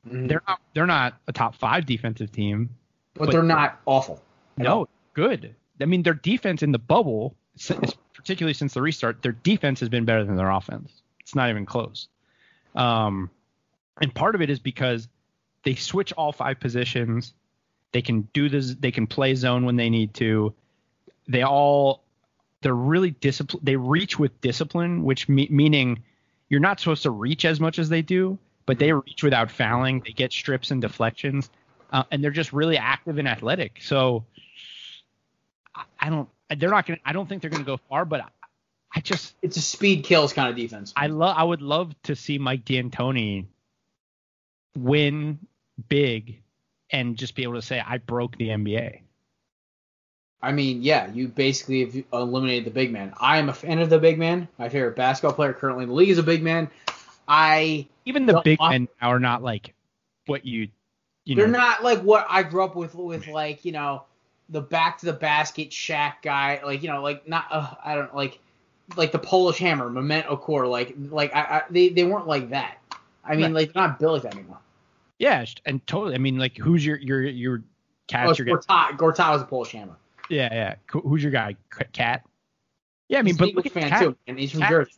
S1: Mhm.
S2: They're not. They're not a top five defensive team.
S1: but,
S2: but-
S1: they're not awful.
S2: No, good. I mean, their defense in the bubble, particularly since the restart, their defense has been better than their offense. It's not even close. Um, and part of it is because they switch all five positions. They can do this. They can play zone when they need to. They all, they're really disciplined. They reach with discipline, which me- meaning you're not supposed to reach as much as they do, but they reach without fouling. They get strips and deflections, uh, and they're just really active and athletic. So I- I don't. They're not gonna. I don't think they're gonna go far, but I, I just
S1: It's a speed kills kind of defense.
S2: I love. I would love to see Mike D'Antoni win big and just be able to say I broke the NBA.
S1: I mean, yeah, you basically have eliminated the big man. I am a fan of the big man. My favorite basketball player currently in the league is a big man. I
S2: even the big men are not like what you you
S1: they're
S2: know.
S1: not like what I grew up with with like you know the back to the basket Shaq guy like you know like not uh, I don't like like the Polish Hammer Mehmet Okur like like I, I they they weren't like that. I mean
S2: Right.
S1: like they're not built like that anymore.
S2: Yeah, and totally. I mean, like who's your your your cat?
S1: Oh? Gortat Gortat was a Polish Hammer.
S2: Yeah, yeah. Who's your guy? Cat. Yeah, I mean,
S1: He's
S2: but look at
S1: fan
S2: Cat.
S1: too, and he's from
S2: Cat-
S1: Jersey.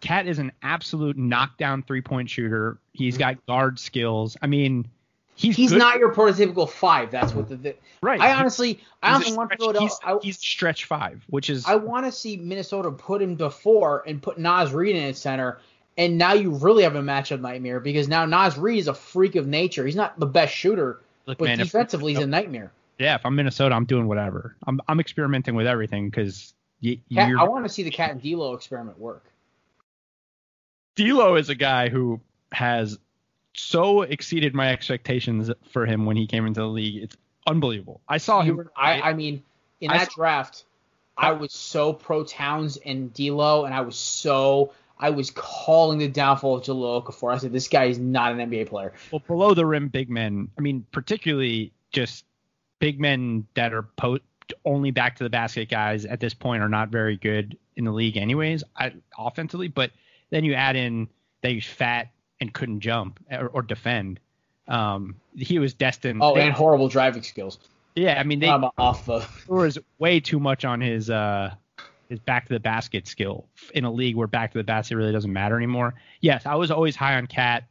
S2: Cat is an absolute knockdown three point shooter. He's
S1: Mhm.
S2: got guard skills. I mean, he's
S1: He's
S2: good-
S1: not your prototypical five. That's what the, the
S2: right.
S1: I honestly I
S2: he's a
S1: honestly want
S2: stretch-
S1: Philadelphia.
S2: He's,
S1: I,
S2: he's stretch five, which is
S1: I want to see Minnesota put him before and put Naz Reid in its center. And now you really have a matchup nightmare because now Naz Reid is a freak of nature. He's not the best shooter,
S2: look,
S1: but
S2: man. If,
S1: defensively he's a nightmare.
S2: Yeah, if I'm Minnesota, I'm doing whatever. I'm I'm experimenting with everything because
S1: I want to see the Cat and D'Lo experiment work.
S2: D'Lo is a guy who has so exceeded my expectations for him when he came into the league. It's unbelievable. I saw him.
S1: were- I, I mean, in
S2: I
S1: that
S2: saw-
S1: draft, I was so pro Towns and D'Lo, and I was so I was calling the downfall of Jahlil Okafor. I said this guy is not an NBA player.
S2: well, below the rim big men. I mean, particularly just big men that are po- only back to the basket guys at this point are not very good in the league, anyways, I, offensively. But then you add in that he's fat and couldn't jump or, or defend. Um, he was destined.
S1: Oh,
S2: they-
S1: and horrible driving skills.
S2: yeah, I mean, they,
S1: I'm off the.
S2: there was way too much on his uh his back to the basket skill in a league where back to the basket really doesn't matter anymore. Yes, I was always high on Cat.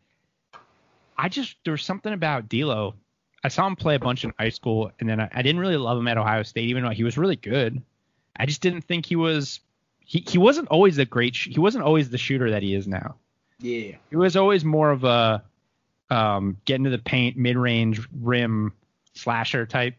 S2: I just there was something about D'Lo. I saw him play a bunch in high school, and then I, I didn't really love him at Ohio State, even though he was really good. I just didn't think he was. He, he wasn't always a great. Sh- he wasn't always the shooter that he is now.
S1: Yeah.
S2: He was always more of a um, get into the paint, mid range rim slasher type.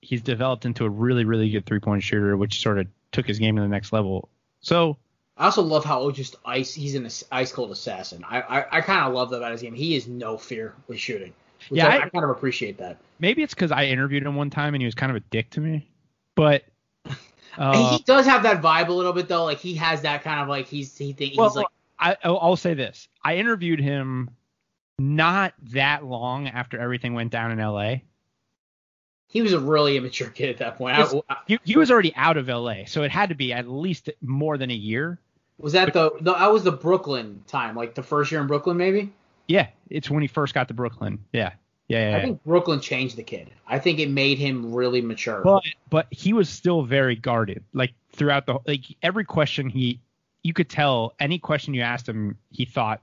S2: He's developed into a really, really good three point shooter, which sort of took his game to the next level. So
S1: I also love how just ice. He's an ice cold assassin. I I, I kind of love that about his game. He is no fear with shooting. Which
S2: Yeah,
S1: I,
S2: I-
S1: I kind of appreciate that.
S2: maybe it's because I interviewed him one time and he was kind of a dick to me. But uh,
S1: he does have that vibe a little bit though. Like he has that kind of like he's he think
S2: well,
S1: he's like
S2: I, I'll say this: I interviewed him not that long after everything went down in L.A.
S1: he was a really immature kid at that point. I, I-
S2: He, he was already out of L.A., so it had to be at least more than a year.
S1: was that the, the that was the Brooklyn time, like the first year in Brooklyn maybe.
S2: Yeah, it's when he first got to Brooklyn. Yeah, yeah, yeah.
S1: I
S2: yeah.
S1: think Brooklyn changed the kid. I think it made him really mature.
S2: but but he was still very guarded. Like throughout the like every question he, you could tell any question you asked him, he thought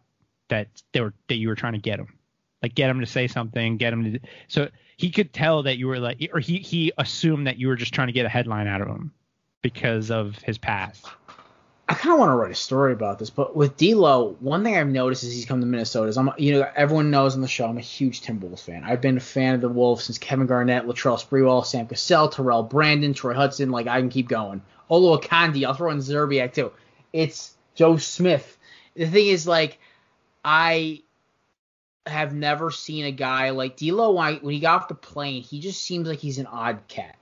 S2: that they were that you were trying to get him, like get him to say something, get him to. So he could tell that you were like, or he he assumed that you were just trying to get a headline out of him because of his past.
S1: I kind of want to write a story about this, but with D'Lo, one thing I've noticed is he's come to Minnesota. Is I'm, you know, everyone knows on the show I'm a huge Timberwolves fan. I've been a fan of the Wolves since Kevin Garnett, Latrell Sprewell, Sam Cassell, Terrell Brandon, Troy Hudson. Like I can keep going. Olowokandi, I'll throw in Zerbiak too. It's Joe Smith. The thing is, like, I have never seen a guy like D'Lo. When, I, when he got off the plane, he just seems like he's an odd cat.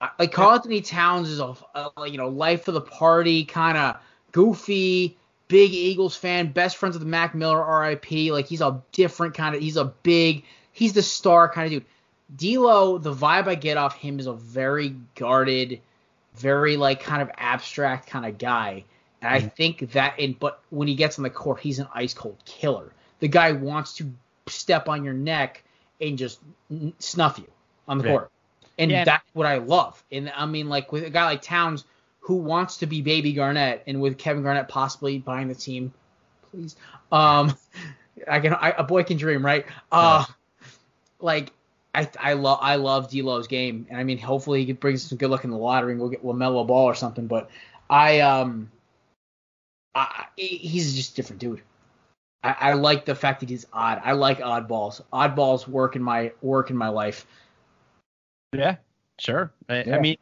S1: I- like Karl-Anthony Towns is a, a you know life of the party kind of goofy big Eagles fan best friends with the Mac Miller RIP like he's a different kind of he's a big he's the star kind of dude. D'Lo the vibe I get off him is a very guarded very like kind of abstract kind of guy. And I mm-hmm. think that in but when he gets on the court he's an ice cold killer. The guy wants to step on your neck and just snuff you on the court and
S2: Yeah.
S1: that's what I love. And I mean, like with a guy like Towns who wants to be Baby Garnett, and with Kevin Garnett possibly buying the team, please. Um, I can, I, a boy can dream, right? Uh, like I, I love, I love D'Lo's game, and I mean, hopefully he brings some good luck in the lottery, and we'll get LaMelo Ball or something. But I, um, I, I- he's just a different dude. I, I like the fact that he's odd. I like oddballs. Oddballs work in my work in my life.
S2: Yeah, sure. I,
S1: Yeah.
S2: I mean,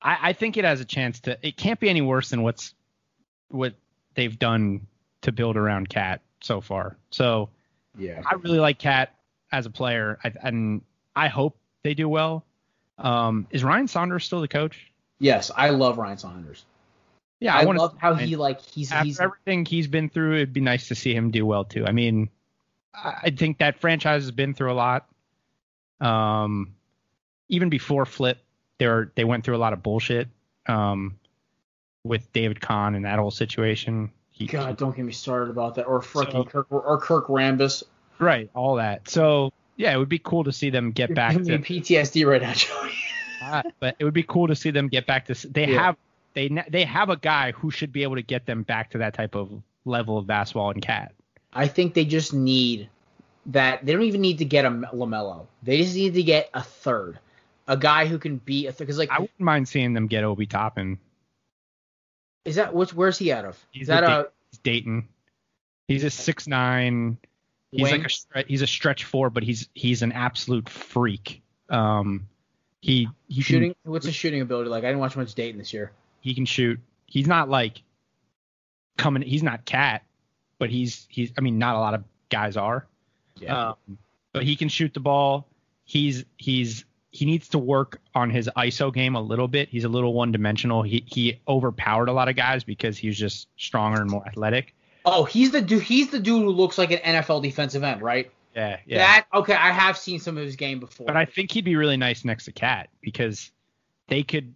S2: I, I think it has a chance to. It can't be any worse than what's what they've done to build around Cat so far. So
S1: Yeah.
S2: I really like Cat. as a player, I, and I hope they do well. Um, is Ryan Saunders still the coach?
S1: Yes, I love Ryan Saunders.
S2: Yeah,
S1: I,
S2: wanna-
S1: love how he like he's
S2: after
S1: he's
S2: everything he's been through, it'd be nice to see him do well too. I mean, I, I think that franchise has been through a lot. Um, even before Flip, they were they went through a lot of bullshit. Um, with David Kahn and that whole situation. He,
S1: God, don't get me started about that. Or freaking
S2: So-
S1: Kurt or Kurt Rambis.
S2: right, all that. So yeah, it would be cool to see them get back
S1: Give me
S2: to.
S1: PTSD right now, Joey.
S2: Uh, but it would be cool to see them get back to. They
S1: Yeah.
S2: have they they have a guy who should be able to get them back to that type of level of basketball and KAT.
S1: I think they just need that. They don't even need to get a LaMelo. They just need to get a third, a guy who can be a third. because like
S2: I wouldn't mind seeing them get Obi Toppin.
S1: is that which where's he out of?
S2: He's
S1: Is that a
S2: He's Dayton. He's a six nine. He's
S1: wing?
S2: like a he's a stretch four, but he's he's an absolute freak. Um, he he
S1: shooting?
S2: can
S1: What's his shooting ability like? I didn't watch much Dayton this year.
S2: he can shoot. He's not like coming. He's not KAT, but he's he's. I mean, not a lot of guys are. Um, but he can shoot the ball. He's he's he needs to work on his ISO game a little bit. He's a little one dimensional. He he overpowered a lot of guys because he was just stronger and more athletic.
S1: oh, he's the dude. He's the dude who looks like an NFL defensive end, right?
S2: Yeah, yeah.
S1: That okay. I have seen some of his game before.
S2: but I think he'd be really nice next to KAT because they could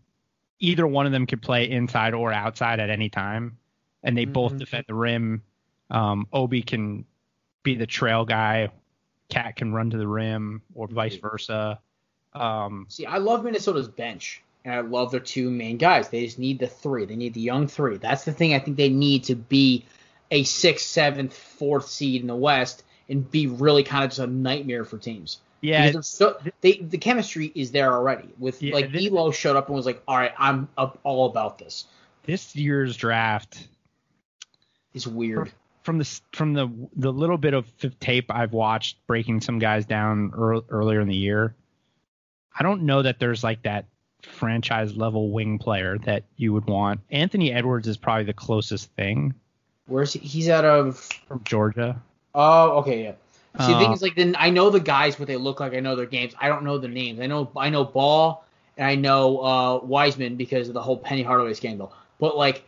S2: either one of them could play inside or outside at any time, and they both
S1: Mhm.
S2: defend the rim. Um, Obi can be the trail guy. KAT can run to the rim, or vice versa. Um,
S1: See, I love Minnesota's bench, and I love their two main guys. They just need the three. They need the young three. That's the thing I think they need to be a sixth, seventh, fourth seed in the West and be really kind of just a nightmare for teams.
S2: yeah,
S1: so, they, the chemistry is there already. With
S2: Yeah,
S1: like
S2: this-
S1: Elo showed up and was like, "All right, I'm up all about this."
S2: this year's draft
S1: is weird.
S2: From the from the the little bit of tape I've watched breaking some guys down ear earlier in the year, I don't know that there's like that franchise level wing player that you would want. Anthony Edwards is probably the closest thing
S1: Where's he? He's out of.
S2: from Georgia.
S1: Oh, okay, yeah. See, the thing
S2: Uh,
S1: is, like, then I know the guys what they look like. I know their games. I don't know the names. I know I know Ball and I know uh, Wiseman because of the whole Penny Hardaway scandal. But like,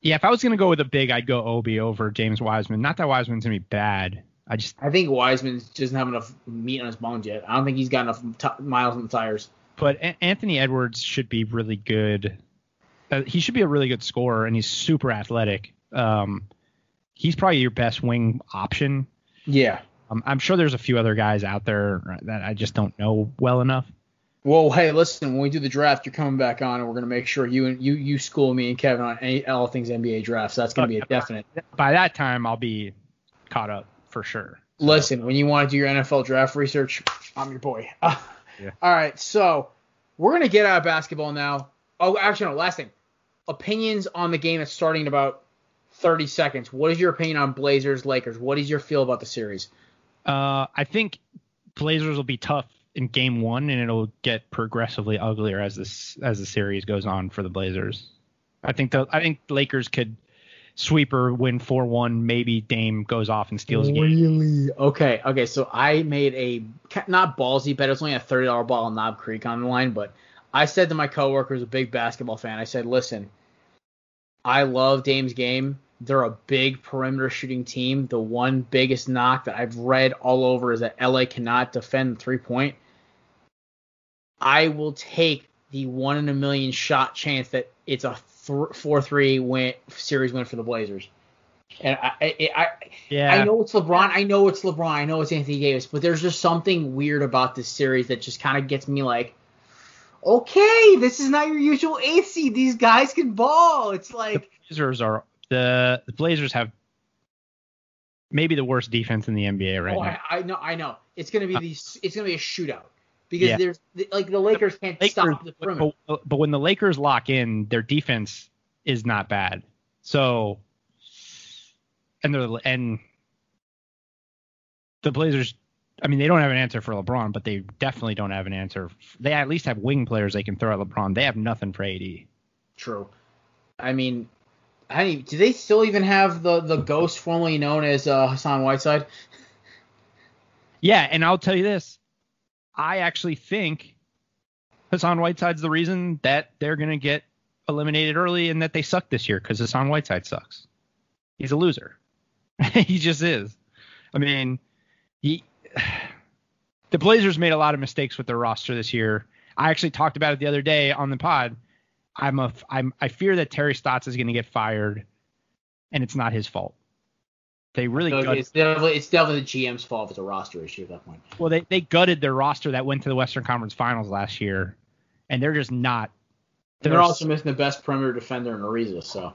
S2: Yeah, if I was gonna go with a big, I'd go Obi over James Wiseman. Not that Wiseman's gonna be bad. I just
S1: I think Wiseman doesn't have enough meat on his bones yet. I don't think he's got enough t- miles on the tires.
S2: but A- Anthony Edwards should be really good. Uh, he should be a really good scorer, and he's super athletic. Um, he's probably your best wing option.
S1: Yeah.
S2: Um, I'm sure there's a few other guys out there that I just don't know well enough.
S1: Well, hey, listen. When we do the draft, you're coming back on, and we're gonna make sure you and you you school me and Kevin on any, all things NBA draft. So that's gonna be a definite.
S2: By that time, I'll be caught up for sure.
S1: Listen, when you want to do your NFL draft research, I'm your boy.
S2: Yeah.
S1: All right, so we're gonna get out of basketball now. Oh, actually, no. Last thing, opinions on the game that's starting in about 30 seconds. What is your opinion on Blazers Lakers? What is your feel about the series?
S2: Uh, I think Blazers will be tough in game one, and it'll get progressively uglier as this as the series goes on for the Blazers. I think the I think Lakers could sweep or win four one. Maybe Dame goes off and steals a game.
S1: Really? Okay, okay. So I made a not ballsy bet. It was only a thirty dollar ball on Knob Creek on the line, but I said to my coworker, who's a big basketball fan, I said, "Listen, I love Dame's game. They're a big perimeter shooting team. The one biggest knock that I've read all over is that LA cannot defend the three point. I will take the one in a million shot chance that it's a four three win series win for the Blazers." And I, I, I
S2: Yeah,
S1: I know it's LeBron. I know it's LeBron. I know it's Anthony Davis, but there's just something weird about this series that just kind of gets me like, okay, this is not your usual eighth seed. These guys can ball. It's like, the
S2: Blazers are the, the Blazers have maybe the worst defense in the NBA right
S1: oh,
S2: now.
S1: I, I know, I know. It's gonna be these. It's gonna be a shootout because
S2: Yeah.
S1: there's like the Lakers can't
S2: Lakers,
S1: stop the perimeter.
S2: but, but when the Lakers lock in, their defense is not bad. So, and they're and the Blazers. I mean, they don't have an answer for LeBron, but they definitely don't have an answer. They at least have wing players they can throw at LeBron. They have nothing for AD.
S1: True. I mean, I do they still even have the the ghost formerly known as uh, Hassan Whiteside?
S2: Yeah, and I'll tell you this. I actually think Hassan Whiteside's the reason that they're going to get eliminated early and that they suck this year because Hassan Whiteside sucks. He's a loser. he just is. I mean, he the Blazers made a lot of mistakes with their roster this year. I actually talked about it the other day on the pod. I'm a I'm I fear that Terry Stotts is going to get fired, and it's not his fault. They really
S1: So
S2: gutted,
S1: it's definitely it's definitely the GM's fault if it's a roster issue at that point.
S2: well they they gutted their roster that went to the Western Conference Finals last year, and they're just not.
S1: And they're also missing the best perimeter defender in Ariza, so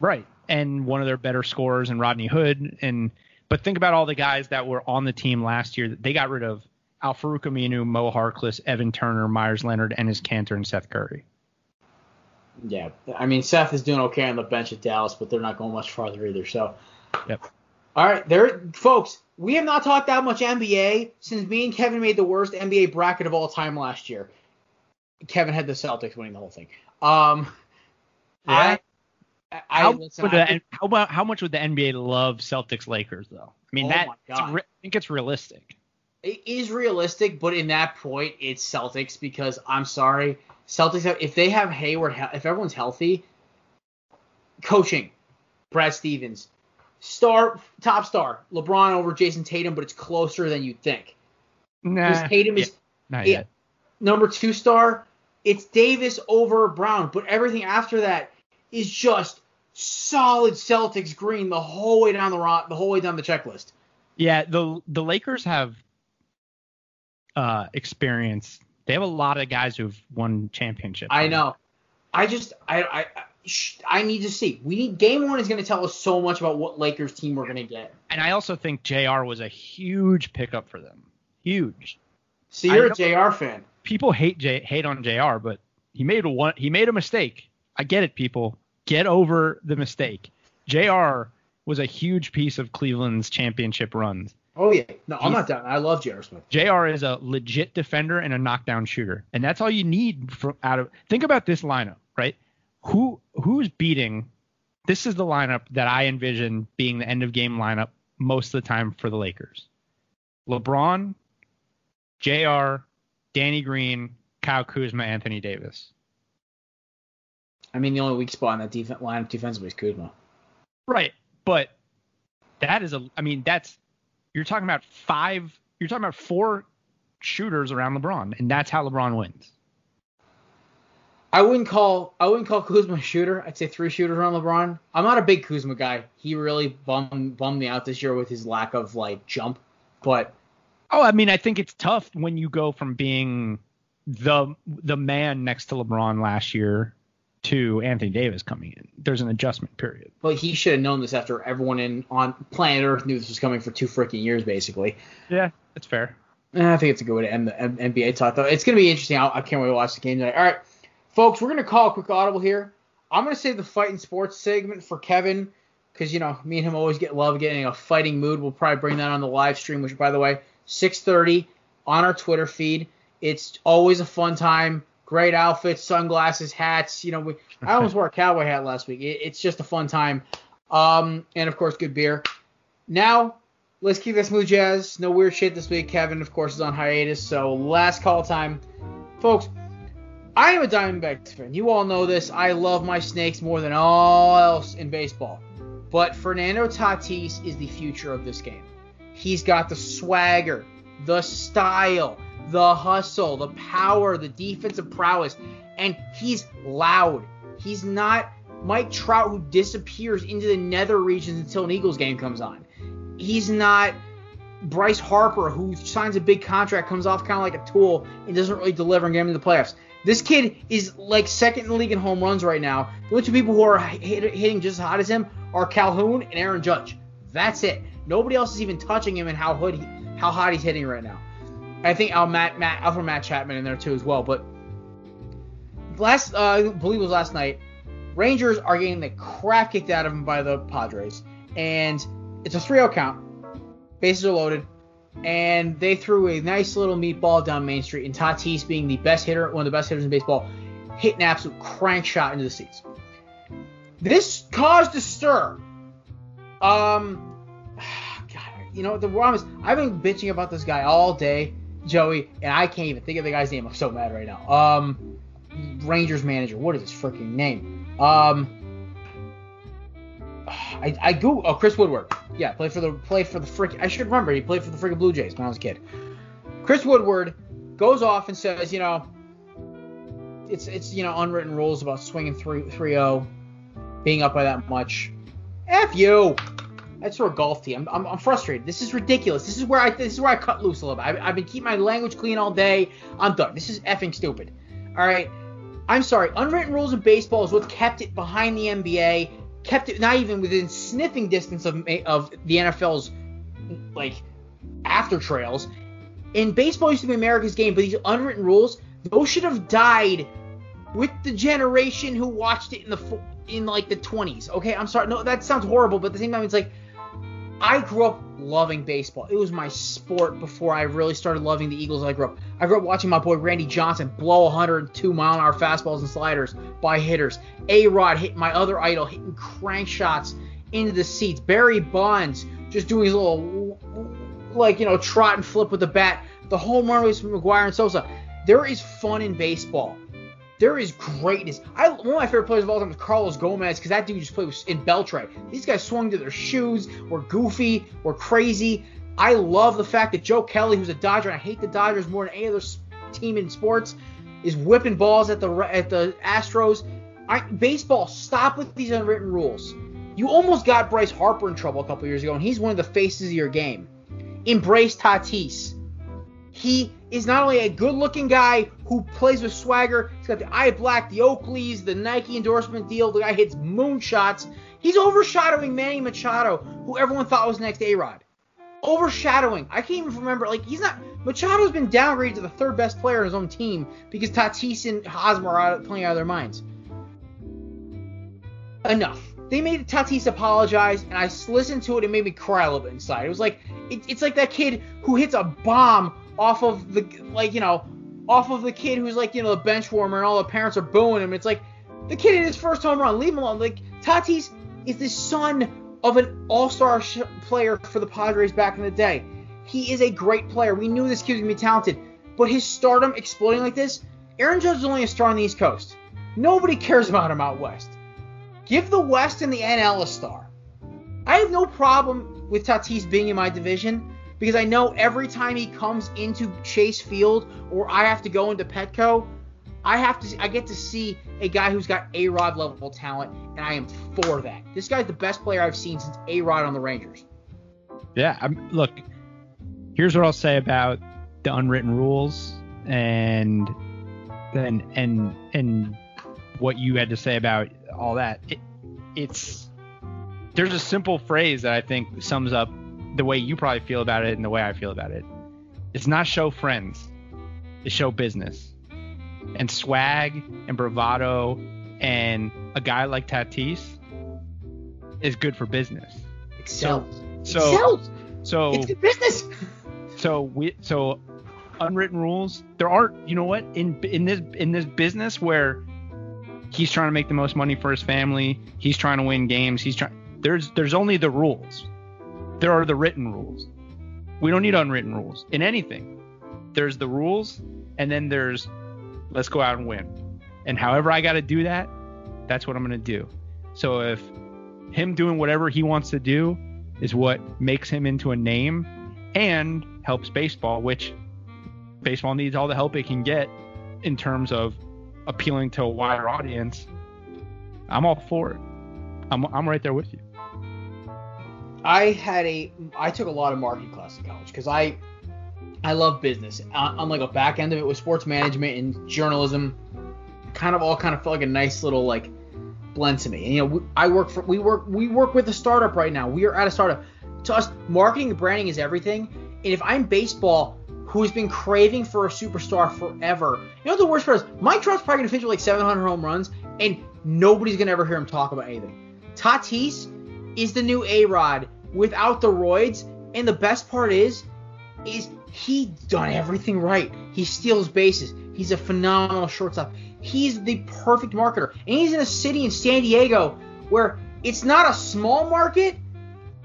S2: Right. And one of their better scorers in Rodney Hood. And but think about all the guys that were on the team last year. that They got rid of Al-Farouq Aminu, Mo Harkless, Evan Turner, Meyers Leonard, Enes Kanter, and Seth Curry.
S1: yeah. I mean Seth is doing okay on the bench at Dallas, but they're not going much farther either. So
S2: Yep.
S1: All right, there, folks. We have not talked that much NBA since me and Kevin made the worst NBA bracket of all time last year. Kevin had the Celtics winning the whole thing. Um,
S2: Yeah.
S1: I, I,
S2: How,
S1: listen, I
S2: the, how about how much would the NBA love Celtics Lakers though? I mean
S1: Oh
S2: that
S1: my God.
S2: re- I think it's realistic.
S1: it is realistic, but in that point, it's Celtics because I'm sorry, Celtics have if they have Hayward, if everyone's healthy, coaching, Brad Stevens, star, top star, LeBron over Jayson Tatum, but it's closer than you'd think.
S2: Nah,
S1: Tatum is
S2: not
S1: it-
S2: yet.
S1: number two star, it's Davis over Brown, but everything after that is just solid Celtics green the whole way down the ro- the whole way down the checklist.
S2: Yeah, the the Lakers have uh experience. They have a lot of guys who've won championships.
S1: I know. I just I I I- need to see. We need game one is going to tell us so much about what Lakers team we're going to get.
S2: And I also think JR was a huge pickup for them. Huge.
S1: So you're a JR fan.
S2: People hate J, hate on JR, but he made a one he made a mistake. I get it, people. Get over the mistake. JR was a huge piece of Cleveland's championship runs.
S1: Oh yeah. No, I'm not down. I love JR Smith.
S2: JR is a legit defender and a knockdown shooter, and that's all you need from out of. Think about this lineup, right? Who who's beating? This is the lineup that I envision being the end of game lineup most of the time for the Lakers. LeBron, JR, Danny Green, Kyle Kuzma, Anthony Davis.
S1: I mean, the only weak spot in that defense lineup defensively is Kuzma.
S2: Right, but that is a. I mean, that's you're talking about five. You're talking about four shooters around LeBron, and that's how LeBron wins.
S1: I wouldn't call I wouldn't call Kuzma a shooter. I'd say three shooters around LeBron. I'm not a big Kuzma guy. He really bummed bummed me out this year with his lack of like jump. But
S2: Oh, I mean, I think it's tough when you go from being the the man next to LeBron last year to Anthony Davis coming in. There's an adjustment period.
S1: but he should have known this after everyone in on planet Earth knew this was coming for two freaking years, basically.
S2: Yeah, that's fair.
S1: Eh, I think it's a good way to end the NBA talk, though. It's going to be interesting. I, I can't wait to watch the game tonight. All right, folks, we're going to call a quick audible here. I'm going to save the fighting sports segment for Kevin because, you know, me and him always get love getting a fighting mood. We'll probably bring that on the live stream, which, by the way, 6.30 on our Twitter feed. It's always a fun time. Great outfits, sunglasses, hats. You know, we, I almost wore a cowboy hat last week. It, it's just a fun time. Um, and, of course, good beer. Now, let's keep that smooth jazz. No weird shit this week. Kevin, of course, is on hiatus, so last call time. Folks, I am a Diamondbacks fan. You all know this. I love my Snakes more than all else in baseball. But Fernando Tatis is the future of this game. He's got the swagger, the style, the hustle, the power, the defensive prowess, and he's loud. He's not Mike Trout who disappears into the nether regions until an Eagles game comes on. He's not Bryce Harper who signs a big contract, comes off kind of like a tool, and doesn't really deliver and get him to the playoffs. This kid is like second in the league in home runs right now. The only two people who are hit, hitting just as hot as him are Calhoun and Aaron Judge. That's it. Nobody else is even touching him and how hood he, how hot he's hitting right now. I think I'll Matt Matt I'll throw Matt Chapman in there too as well. But last uh, I believe it was last night, Rangers are getting the crap kicked out of them by the Padres, and it's a 3-0 count. Bases are loaded, and they threw a nice little meatball down Main Street, and Tatis, being the best hitter, one of the best hitters in baseball, hit an absolute crank shot into the seats. This caused a stir. Um, God, you know the problem is I've been bitching about this guy all day, Joey, and I can't even think of the guy's name. I'm so mad right now. Um, Rangers manager. What is his freaking name? Um, I I go oh Chris Woodward. Yeah, played for the play for the frick. I should remember he played for the freaking Blue Jays when I was a kid. Chris Woodward goes off and says, you know, it's it's you know unwritten rules about swinging 3 3-0, being up by that much. F you. That's for a golf team. I'm, I'm, I'm, frustrated. This is ridiculous. This is where I this is where I cut loose a little bit. I, I've been keeping my language clean all day. I'm done. This is effing stupid. All right. I'm sorry. Unwritten rules in baseball is what kept it behind the NBA, kept it not even within sniffing distance of of the NFL's like after trails. And baseball used to be America's game, but these unwritten rules, those should have died with the generation who watched it in the in like the 20s. Okay, I'm sorry. No, that sounds horrible, but at the same time, it's like I grew up loving baseball. It was my sport before I really started loving the Eagles. I grew up. I grew up watching my boy Randy Johnson blow 102 mile an hour fastballs and sliders by hitters. A Rod hit my other idol hitting crank shots into the seats. Barry Bonds just doing his little like you know trot and flip with the bat. The home run was from McGwire and Sosa. There is fun in baseball. There is greatness. I one of my favorite players of all time is Carlos Gomez because that dude just played in Beltray. These guys swung to their shoes, were goofy, were crazy. I love the fact that Joe Kelly, who's a Dodger, and I hate the Dodgers more than any other team in sports, is whipping balls at the at the Astros. I, baseball, stop with these unwritten rules. You almost got Bryce Harper in trouble a couple years ago, and he's one of the faces of your game. Embrace Tatis. He is not only a good-looking guy who plays with swagger. He's got the eye black, the Oakleys, the Nike endorsement deal. The guy hits moonshots. He's overshadowing Manny Machado, who everyone thought was next A-Rod. Overshadowing. I can't even remember. Like he's not. Machado's been downgraded to the third best player on his own team because Tatis and Hosmer are playing out of their minds. Enough. They made Tatis apologize, and I listened to it and made me cry a little bit inside. It was like it, it's like that kid who hits a bomb off of the like you know off of the kid who's like you know the bench warmer and all the parents are booing him. It's like the kid hit his first home run. Leave him alone. Like Tatis is the son of an all-star sh- player for the Padres back in the day. He is a great player. We knew this kid was gonna be talented, but his stardom exploding like this. Aaron Judge is only a star on the East Coast. Nobody cares about him out west. Give the West and the NL a star. I have no problem with Tatis being in my division because I know every time he comes into Chase Field or I have to go into Petco, I have to I get to see a guy who's got A Rod level talent, and I am for that. This guy's the best player I've seen since A Rod on the Rangers.
S2: Yeah, I'm, look, here's what I'll say about the unwritten rules and then and and what you had to say about all that. It, it's there's a simple phrase that I think sums up the way you probably feel about it and the way I feel about it. It's not show friends, it's show business. And swag and bravado and a guy like Tatis is good for business.
S1: Excel.
S2: So, so, so
S1: it's good business.
S2: So we so unwritten rules. There aren't. You know what? In in this in this business where he's trying to make the most money for his family, he's trying to win games. He's trying. There's there's only the rules there are the written rules. We don't need unwritten rules in anything. There's the rules, and then there's let's go out and win. And however I got to do that, that's what I'm going to do. So if him doing whatever he wants to do is what makes him into a name and helps baseball, which baseball needs all the help it can get in terms of appealing to a wider audience, I'm all for it. I'm, I'm right there with you.
S1: I had a I took a lot of marketing classes in college because I I love business. On like a back end of it with sports management and journalism, kind of all kind of felt like a nice little like blend to me. And you know, I work for we work we work with a startup right now. We are at a startup. To us, marketing and branding is everything. And if I'm baseball, who's been craving for a superstar forever, you know the worst part is Mike Trout's probably gonna finish with like 700 home runs, and nobody's gonna ever hear him talk about anything. Tatis is the new A Rod without the roids. And the best part is, is he done everything right. He steals bases. He's a phenomenal shortstop. He's the perfect marketer. And he's in a city in San Diego where it's not a small market,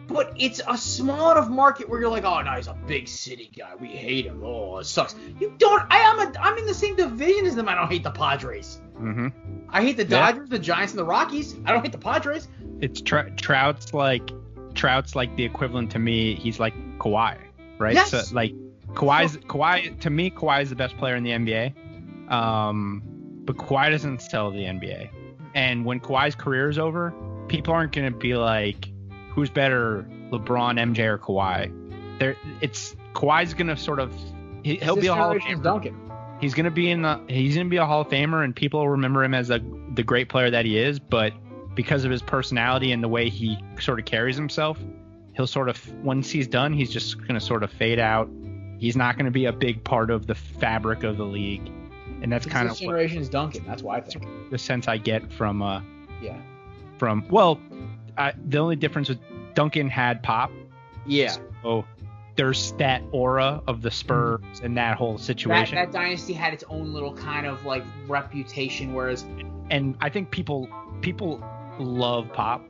S1: but it's a small enough market where you're like, oh no, he's a big city guy. We hate him. Oh, it sucks. You don't. I am. A, I'm in the same division as them. I don't hate the Padres.
S2: Mm-hmm.
S1: I hate the
S2: Yeah.
S1: Dodgers, the Giants, and the Rockies. I don't hate the Padres.
S2: It's Tr- Trout's like Trout's like the equivalent to me. He's like Kawhi, right?
S1: Yes.
S2: So like Kawhi's Kawhi to me Kawhi is the best player in the NBA. Um, but Kawhi doesn't sell the NBA. And when Kawhi's career is over, people aren't gonna be like, who's better, LeBron, MJ, or Kawhi? There, it's Kawhi's gonna sort of he, he'll be a Hall of Famer.
S1: Duncan.
S2: He's gonna be in the he's gonna be a Hall of Famer, and people will remember him as a, the great player that he is. But because of his personality and the way he sort of carries himself, he'll sort of once he's done, he's just gonna sort of fade out. He's not gonna be a big part of the fabric of the league, and that's
S1: It's
S2: kind of what,
S1: generation's Duncan. That's why I think.
S2: the sense I get from uh
S1: Yeah.
S2: from well, I, the only difference with Duncan had pop,
S1: Yeah.
S2: so there's that aura of the Spurs and that whole situation.
S1: That,
S2: situation.
S1: that dynasty had its own little kind of like reputation, whereas
S2: and I think people people love pop.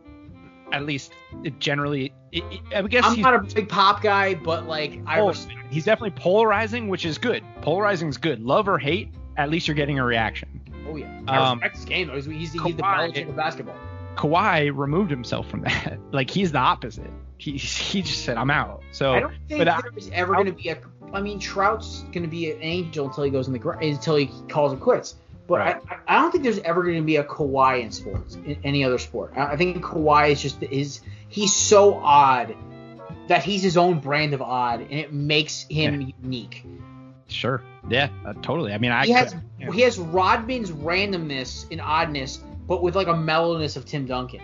S2: At least it generally, it, it- I guess
S1: I'm
S2: he's,
S1: not a big pop guy, but like I
S2: oh, he's definitely polarizing, which is good. Polarizing is good. Love or hate, at least you're getting a reaction.
S1: oh yeah, I
S2: Um,
S1: game though. He's, he's, he's the Belichick of basketball.
S2: Kawhi removed himself from that. Like he's the opposite. He he just said I'm out. So
S1: I don't think
S2: I-
S1: there's ever going to be a. I mean, Trout's going to be an angel until he goes in the until he calls it quits. But
S2: Right.
S1: I, I don't think there's ever going to be a Kawhi in sports, in any other sport. I, I think Kawhi is just is he's so odd that he's his own brand of odd, and it makes him unique.
S2: sure, yeah, uh, totally. I mean, I
S1: he has
S2: yeah.
S1: he has Rodman's randomness and oddness, but with like a mellowness of Tim Duncan.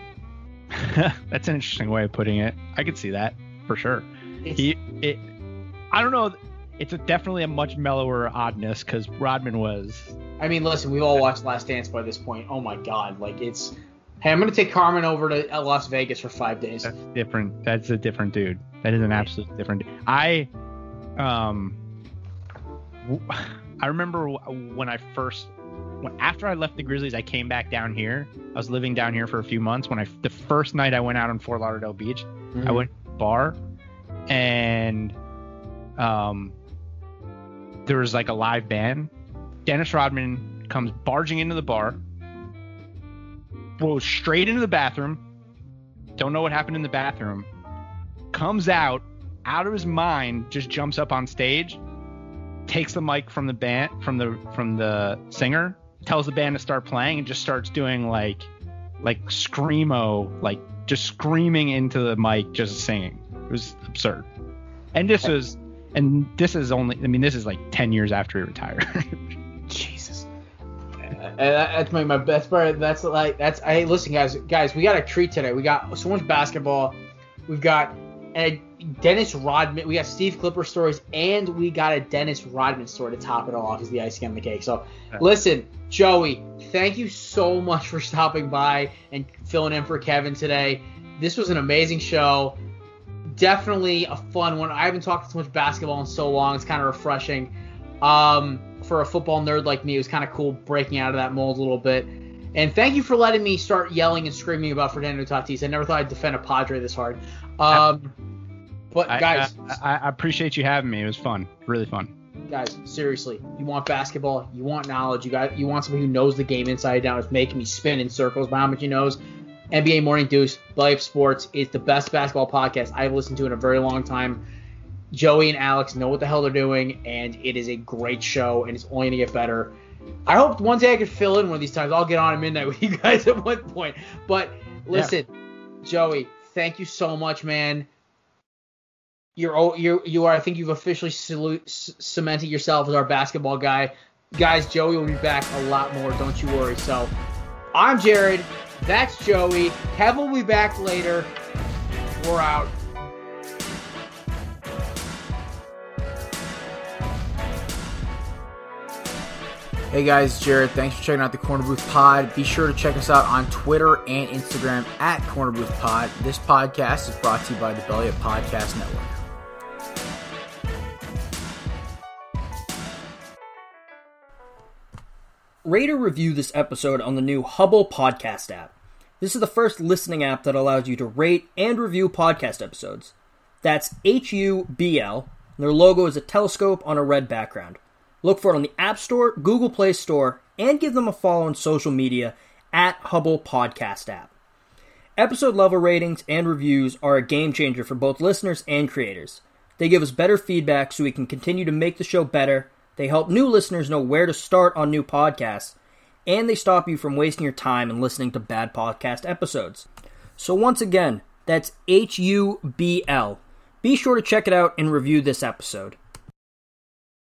S2: that's an interesting way of putting it. I could see that for sure.
S1: It's,
S2: He it, I don't know. It's a, definitely a much mellower oddness because Rodman was
S1: I mean, listen, we've all watched Last Dance by this point. Oh my God, like it's. Hey, I'm gonna take Carmen over to Las Vegas for five days.
S2: That's different. That's a different dude. That is an absolute different. Dude. I, um, I remember when I first, when after I left the Grizzlies, I came back down here. I was living down here for a few months. When I the first night I went out on Fort Lauderdale Beach, I went bar, and um, there was like a live band. Dennis Rodman comes barging into the bar, goes straight into the bathroom. Don't know what happened in the bathroom. Comes out, out of his mind, just jumps up on stage, takes the mic from the band, from the from the singer, tells the band to start playing, and just starts doing like, like screamo, like just screaming into the mic, just singing. It was absurd. And this was, and this is only, I mean, this is like ten years after he retired.
S1: Uh, that's my, my best part. That's like that's. Hey, listen, guys, guys, we got a treat today. We got so much basketball. We've got a Dennis Rodman. We got Steve Clipper stories, and we got a Dennis Rodman story to top it all off as the icing on the cake. So, listen, Joey, thank you so much for stopping by and filling in for Kevin today. This was an amazing show. Definitely a fun one. I haven't talked so much basketball in so long. It's kind of refreshing. Um, for a football nerd like me, it was kind of cool breaking out of that mold a little bit. And thank you for letting me start yelling and screaming about Fernando Tatis. I never thought I'd defend a Padre this hard. Um, but
S2: I-
S1: guys,
S2: I, I appreciate you having me. It was fun, really fun.
S1: guys, seriously, you want basketball, you want knowledge, you got, you want somebody who knows the game inside and out. It's making me spin in circles by how much he knows. NBA Morning Deuce, Life Sports is the best basketball podcast I've listened to in a very long time. Joey and Alex know what the hell they're doing, and it is a great show, and it's only gonna get better. I hope one day I could fill in one of these times. I'll get on at midnight with you guys at one point. But listen, Joey, thank you so much, man. You're you you are. I think you've officially salute, cemented yourself as our basketball guy. Guys, Joey will be back a lot more. Don't you worry. So, I'm Jared. That's Joey. Kevin will be back later. We're out. Hey guys, Jared. Thanks for checking out the Korner Booth Pod. Be sure to check us out on Twitter and Instagram at Korner Booth Pod. This podcast is brought to you by the Belly Up Podcast Network.
S3: Rate or review this episode on the new Hubble podcast app. This is the first listening app that allows you to rate and review podcast episodes. That's H U B L. Their logo is a telescope on a red background. Look for it on the App Store, Google Play Store, and give them a follow on social media at Hubble Podcast app. Episode level ratings and reviews are a game changer for both listeners and creators. They give us better feedback so we can continue to make the show better. They help new listeners know where to start on new podcasts, and they stop you from wasting your time and listening to bad podcast episodes. So, once again, that's H U B L. Be sure to check it out and review this episode.